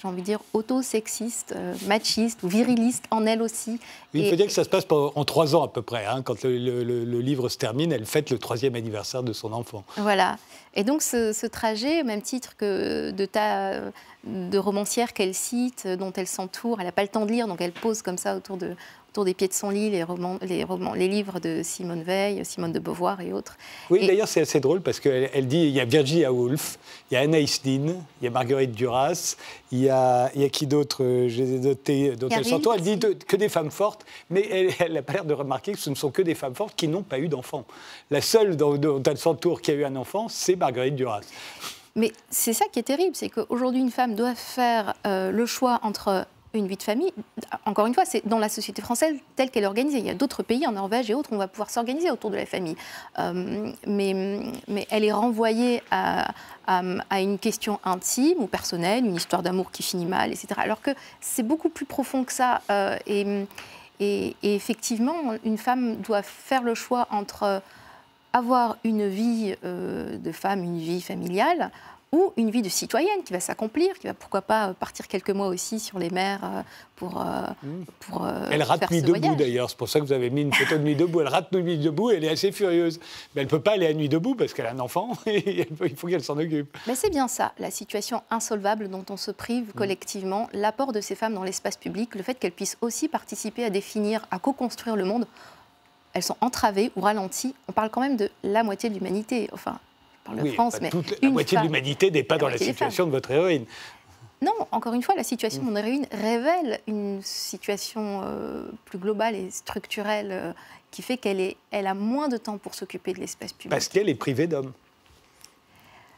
j'ai envie de dire, auto-sexiste, euh, machiste ou viriliste en elle aussi. il faut dire que ça se passe en trois ans à peu près. Hein. Quand le, livre se termine, elle fête le troisième anniversaire de son enfant. Voilà. Et donc ce, trajet, au même titre que de tas de romancières qu'elle cite, dont elle s'entoure, elle n'a pas le temps de lire, donc elle pose comme ça autour de, autour des pieds de son lit les, romans, les, romans, les livres de Simone Veil, Simone de Beauvoir et autres. Oui, d'ailleurs, c'est assez drôle parce qu'elle elle dit il y a Virginia Woolf, il y a Anaïs Nin, il y a Marguerite Duras, il y a, il y a qui d'autre euh, J'ai noté dont elle s'entoure. Elle dit que des femmes fortes, mais elle n'a pas l'air de remarquer que ce ne sont que des femmes fortes qui n'ont pas eu d'enfants. La seule dont, dont elle s'entoure qui a eu un enfant, c'est Marguerite Duras. Mais c'est ça qui est terrible, c'est qu'aujourd'hui, une femme doit faire euh, le choix entre une vie de famille. Encore une fois, c'est dans la société française telle qu'elle est organisée. Il y a d'autres pays, en Norvège et autres, où on va pouvoir s'organiser autour de la famille. Euh, mais, mais elle est renvoyée à, à, une question intime ou personnelle, une histoire d'amour qui finit mal, etc. Alors que c'est beaucoup plus profond que ça. Euh, et, et, effectivement, une femme doit faire le choix entre avoir une vie euh, de femme, une vie familiale, ou une vie de citoyenne qui va s'accomplir, qui va pourquoi pas partir quelques mois aussi sur les mers euh, pour, euh, mmh. pour euh, Elle rate Nuit debout d'ailleurs, c'est pour ça que vous avez mis une photo de Nuit debout. Elle rate Nuit debout et elle est assez furieuse. Mais elle ne peut pas aller à Nuit debout parce qu'elle a un enfant et il faut qu'elle s'en occupe. Mais c'est bien ça, la situation insolvable dont on se prive mmh. collectivement, l'apport de ces femmes dans l'espace public, le fait qu'elles puissent aussi participer à définir, à co-construire le monde. Elles sont entravées ou ralenties. On parle quand même de la moitié de l'humanité. Enfin, France, mais la moitié de l'humanité n'est pas dans la situation de votre héroïne. Non, encore une fois, la situation de mon héroïne révèle une situation euh, plus globale et structurelle euh, qui fait qu'elle elle a moins de temps pour s'occuper de l'espace public. Parce qu'elle est privée d'hommes.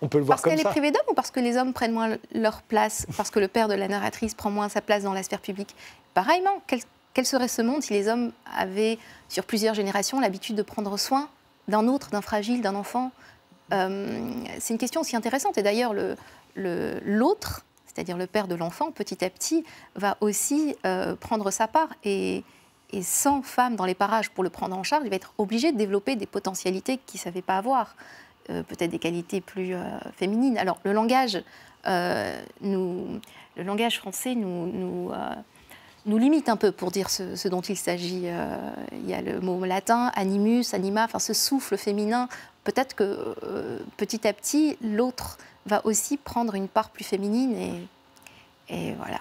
On peut le voir comme ça. Parce qu'elle est privée d'hommes ou parce que les hommes prennent moins leur place, parce que le père de la narratrice prend moins sa place dans la sphère publique? Pareillement, quel, quel serait ce monde si les hommes avaient, sur plusieurs générations, l'habitude de prendre soin d'un autre, d'un fragile, d'un enfant? C'est une question aussi intéressante. Et d'ailleurs, l'autre, c'est-à-dire le père de l'enfant, petit à petit, va aussi euh, prendre sa part. Et, sans femme dans les parages pour le prendre en charge, il va être obligé de développer des potentialités qu'il ne savait pas avoir, euh, peut-être des qualités plus féminines. Alors, le langage, le langage français nous, limite un peu pour dire ce, ce dont il s'agit. il y a le mot latin, animus, anima, enfin ce souffle féminin peut-être que euh, petit à petit, l'autre va aussi prendre une part plus féminine et, voilà.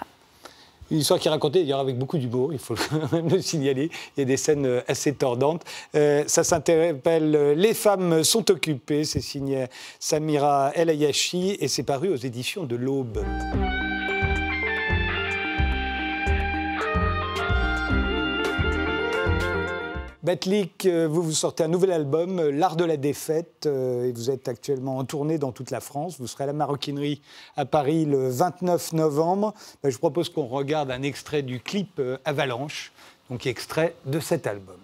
Une histoire qui est racontée d'ailleurs avec beaucoup d'humour, il faut quand même le signaler. Il y a des scènes euh, assez tordantes. Euh, ça s'appelle Les femmes sont occupées. C'est signé Samira El Ayashi et c'est paru aux éditions de l'Aube. Batlik, euh, vous vous sortez un nouvel album, euh, L'Art de la défaite, euh, vous êtes actuellement en tournée dans toute la France. Vous serez à la Maroquinerie à Paris le 29 novembre. Ben, je propose qu'on regarde un extrait du clip Avalanche, donc extrait de cet album.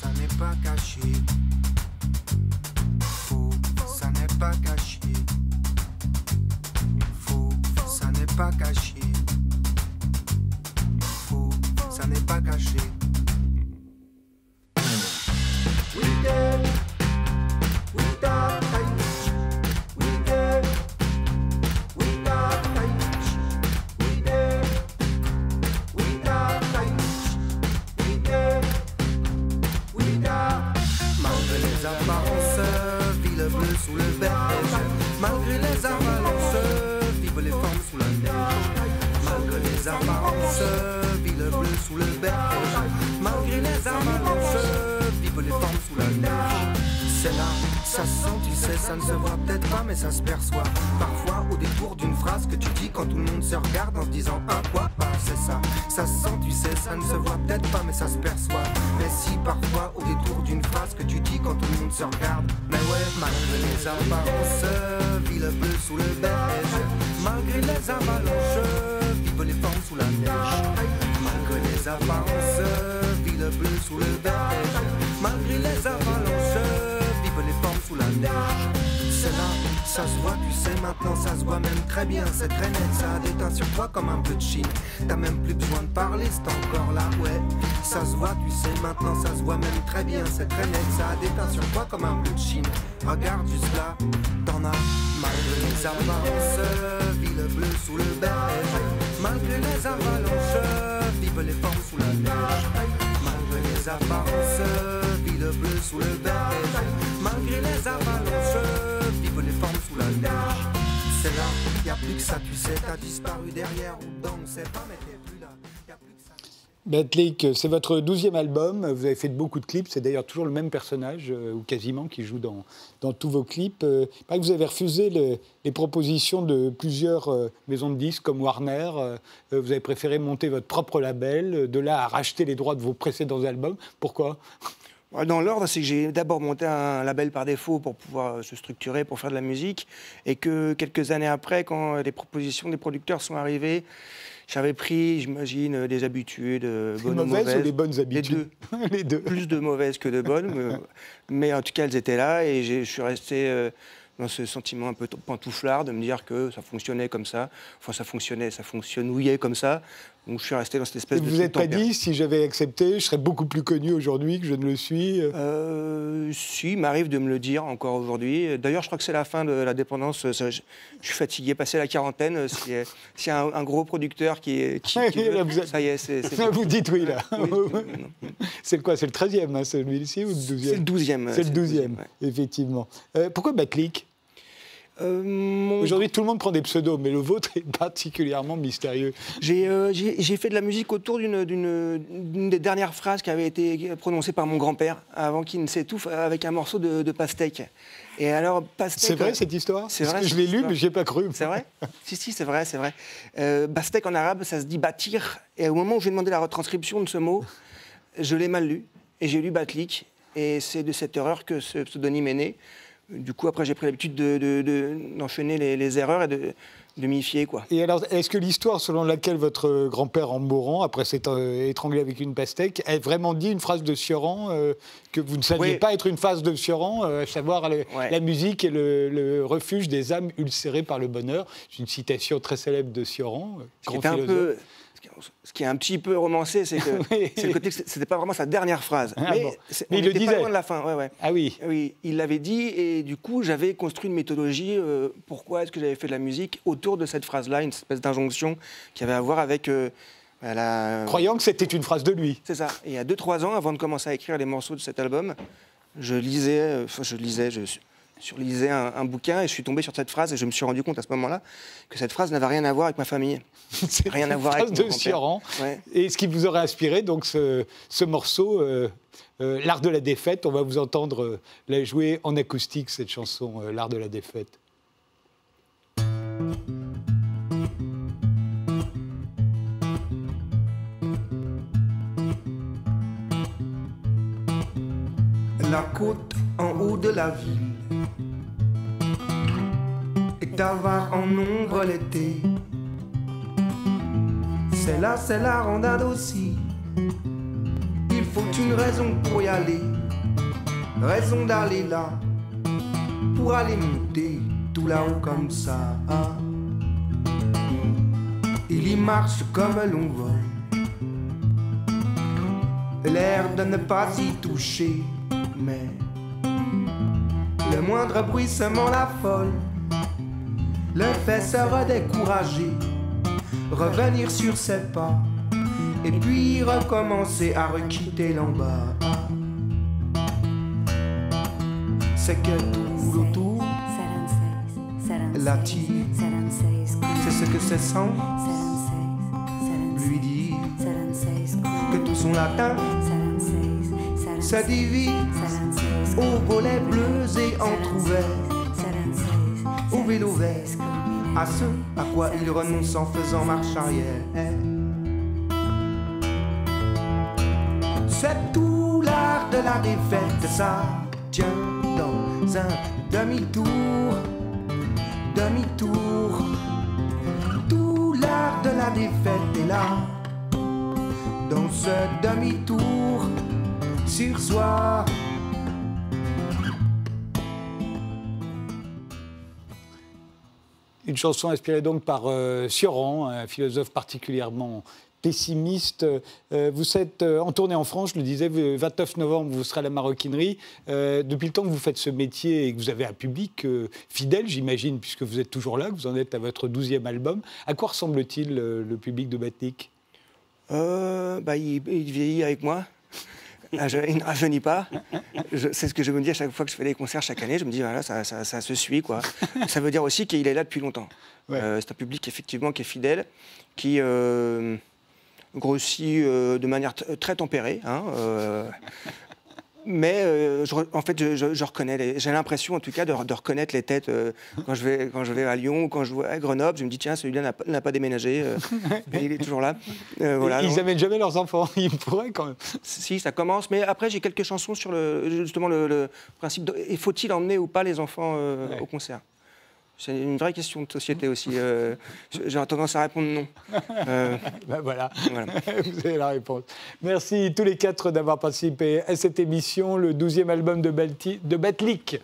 ça n'est pas caché. Ça n'est pas caché. Ça n'est pas caché. Ça n'est pas ça se sent, tu sais, ça ne se voit peut-être pas, mais ça se perçoit. Parfois, au détour d'une phrase que tu dis quand tout le monde se regarde en se disant un quoi, bah, c'est ça. Ça se sent, tu sais, ça ne se voit peut-être pas, mais ça se perçoit. Mais si parfois, au détour d'une phrase que tu dis quand tout le monde se regarde, mais ouais, malgré les apparences, vit le bleu sous le beige. Malgré les avalanches, vivent les formes sous la neige. Malgré les apparences, vit le bleu sous le beige. Malgré les avalanches, sous la neige. C'est là, ça se voit, tu sais, maintenant ça se voit même très bien, c'est très net, ça déteint sur toi comme un peu de chine. T'as même plus besoin de parler, c'est encore là, ouais. Ça se voit, tu sais, maintenant ça se voit même très bien, c'est très net, ça déteint sur toi comme un peu de chine. Regarde juste là, t'en as, malgré les apparences, vit le bleu sous le beige. Malgré les avalanches, vivent les formes sous la neige. Malgré les vit le. Malgré les sous la. C'est là, a plus que disparu derrière ou pas, mais t'es plus là. C'est votre douzième album. Vous avez fait beaucoup de clips. C'est d'ailleurs toujours le même personnage, euh, ou quasiment, qui joue dans, dans tous vos clips. Euh, que vous avez refusé le- les propositions de plusieurs euh, maisons de disques comme Warner. Vous avez préféré monter votre propre label, de là à racheter les droits de vos précédents albums. Pourquoi? Dans l'ordre, c'est que j'ai d'abord monté un label par défaut pour pouvoir euh, se structurer, pour faire de la musique, et que quelques années après, quand les propositions des producteurs sont arrivées, j'avais pris, j'imagine, euh, des habitudes, euh, Les bonnes ou mauvaises mauvaises. ou les bonnes habitudes? Les deux. Plus de mauvaises que de bonnes, mais, mais en tout cas, elles étaient là, et je suis resté euh, dans ce sentiment un peu pantouflard de me dire que ça fonctionnait comme ça. Enfin, ça fonctionnait, ça fonctionnouillait comme ça. Donc je suis resté dans cette espèce de Vous n'êtes pas dit, si j'avais accepté, je serais beaucoup plus connu aujourd'hui que je ne le suis. euh. Euh, si, il m'arrive de me le dire encore aujourd'hui. D'ailleurs, je crois que c'est la fin de la dépendance. Ça, je, je suis fatigué, passé la quarantaine. euh, S'il y a, y a un, un gros producteur qui, qui, qui veut, Là, vous êtes- ça y est, c'est Vous dites oui, là. Oui. C'est quoi C'est le 13e, hein, celui-ci, ou le 12e c'est le douzième. C'est le 12e, ouais. effectivement. Euh, pourquoi Batlik Euh, mon- Aujourd'hui, tout le monde prend des pseudos, mais le vôtre est particulièrement mystérieux. J'ai euh, fait de la musique autour d'une- des dernières phrases qui avait été prononcée par mon grand-père avant qu'il ne s'étouffe avec un morceau de, de pastèque. Et alors, pastèque. C'est vrai cette histoire? C'est vrai, que je l'ai lu, mais je ai pas cru. C'est vrai? Si, si, c'est vrai, c'est vrai. Euh, Bastek en arabe, ça se dit bâtir. Et au moment où j'ai demandé la retranscription de ce mot, je l'ai mal lu. Et j'ai lu Batlik. Et c'est de cette erreur que ce pseudonyme est né. Du coup, après, j'ai pris l'habitude d'enchaîner de, les, les erreurs et de, de m'y fier, quoi. Et alors, est-ce que l'histoire selon laquelle votre grand-père, en mourant, après s'être euh, étranglé avec une pastèque, a vraiment dit une phrase de Sioran euh, que vous ne saviez Oui. pas être une phrase de Sioran, euh, à savoir le- Ouais. la musique est le, le refuge des âmes ulcérées par le bonheur? C'est une citation très célèbre de Sioran, grand un peu, ce qui- est un petit peu romancé, c'est que Oui. c'était pas vraiment sa dernière phrase. Ah mais bon. c'est- Mais on il le disait. pas loin de la fin. Ouais, ouais. Ah oui, Oui, il l'avait dit et du coup j'avais construit une méthodologie. euh, pourquoi est-ce que j'avais fait de la musique autour de cette phrase-là, une espèce d'injonction qui avait à voir avec euh, bah, la- croyant que c'était une phrase de lui. C'est ça. Et il y a 2-3 ans, avant de commencer à écrire les morceaux de cet album, je lisais, euh, enfin je lisais, je, surlisais un, un bouquin et je suis tombé sur cette phrase et je me suis rendu compte à ce moment-là que cette phrase n'avait rien à voir avec ma famille. C'est Rien à voir avec phrase de. Ouais. Et ce qui vous aurait inspiré, donc, ce, ce morceau, euh, euh, L'Art de la défaite, on va vous entendre euh, la jouer en acoustique, cette chanson, euh, L'Art de la défaite. La côte en haut de la ville avare en ombre l'été. C'est là, c'est la rondade aussi. Il faut une raison pour y aller, raison d'aller là, pour aller monter tout là-haut comme ça. Il y marche comme l'on vole, l'air de ne pas y toucher, mais le moindre bruissement l'affole, le fait se redécourager, revenir sur ses pas, et puis recommencer à requitter l'en bas. C'est que tout autour l'attire, c'est ce que ses sens lui dit que tout son latin se divise aux volets bleus et entrouverts, au vélo vert, à ce à quoi il renonce en faisant marche arrière. C'est tout l'art de la défaite, ça tient dans un demi-tour, demi-tour. Tout l'art de la défaite est là, dans ce demi-tour sur soi. Une chanson inspirée donc par euh, Sioran, un philosophe particulièrement pessimiste. Euh, vous êtes euh, en tournée en France, je le disais, le 29 novembre, vous serez à la maroquinerie. Euh, depuis le temps que vous faites ce métier et que vous avez un public fidèle, j'imagine, puisque vous êtes toujours là, que vous en êtes à votre 12e album, à quoi ressemble-t-il le public de Batnik? Bah, il vieillit avec moi. Ah, je- il ne rajeunit pas. C'est ce que je me dis à chaque fois que je fais des concerts chaque année. Je me dis, voilà, ça, ça- ça se suit. Quoi. ça veut dire aussi qu'il est là depuis longtemps. Ouais. Euh, c'est un public effectivement qui est fidèle, qui euh, grossit euh, de manière très tempérée. hein, mais euh, je en fait, je, je- je reconnais, j'ai l'impression en tout cas de, re- de reconnaître les têtes euh, quand, je vais, quand je vais à Lyon ou quand je vais à Grenoble. Je me dis, tiens, celui-là n'a pas- n'a pas déménagé, euh, il est toujours là. Voilà, Ils n'amènent jamais leurs enfants, ils pourraient quand même. si, ça commence, mais après j'ai quelques chansons sur le, justement le, le principe de faut-il emmener ou pas les enfants Ouais. au concert? C'est une vraie question de société aussi. euh, J'ai tendance à répondre non. Euh, Ben voilà. voilà. Vous avez la réponse. Merci tous les quatre d'avoir participé à cette émission. Le 12e album de, Balti- de Batlik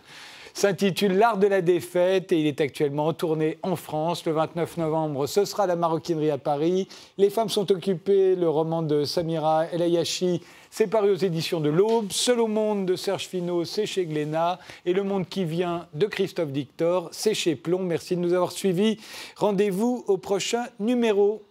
s'intitule L'art de la défaite et il est actuellement en tournée en France. Le 29 novembre, ce sera la maroquinerie à Paris. Les femmes sont occupées, le roman de Samira El Ayashi, c'est paru aux éditions de l'Aube. Seul au monde de Serge Finot, c'est chez Glénat. Et Le monde qui vient de Christophe Dictor, c'est chez Plomb. Merci de nous avoir suivis. Rendez-vous au prochain numéro.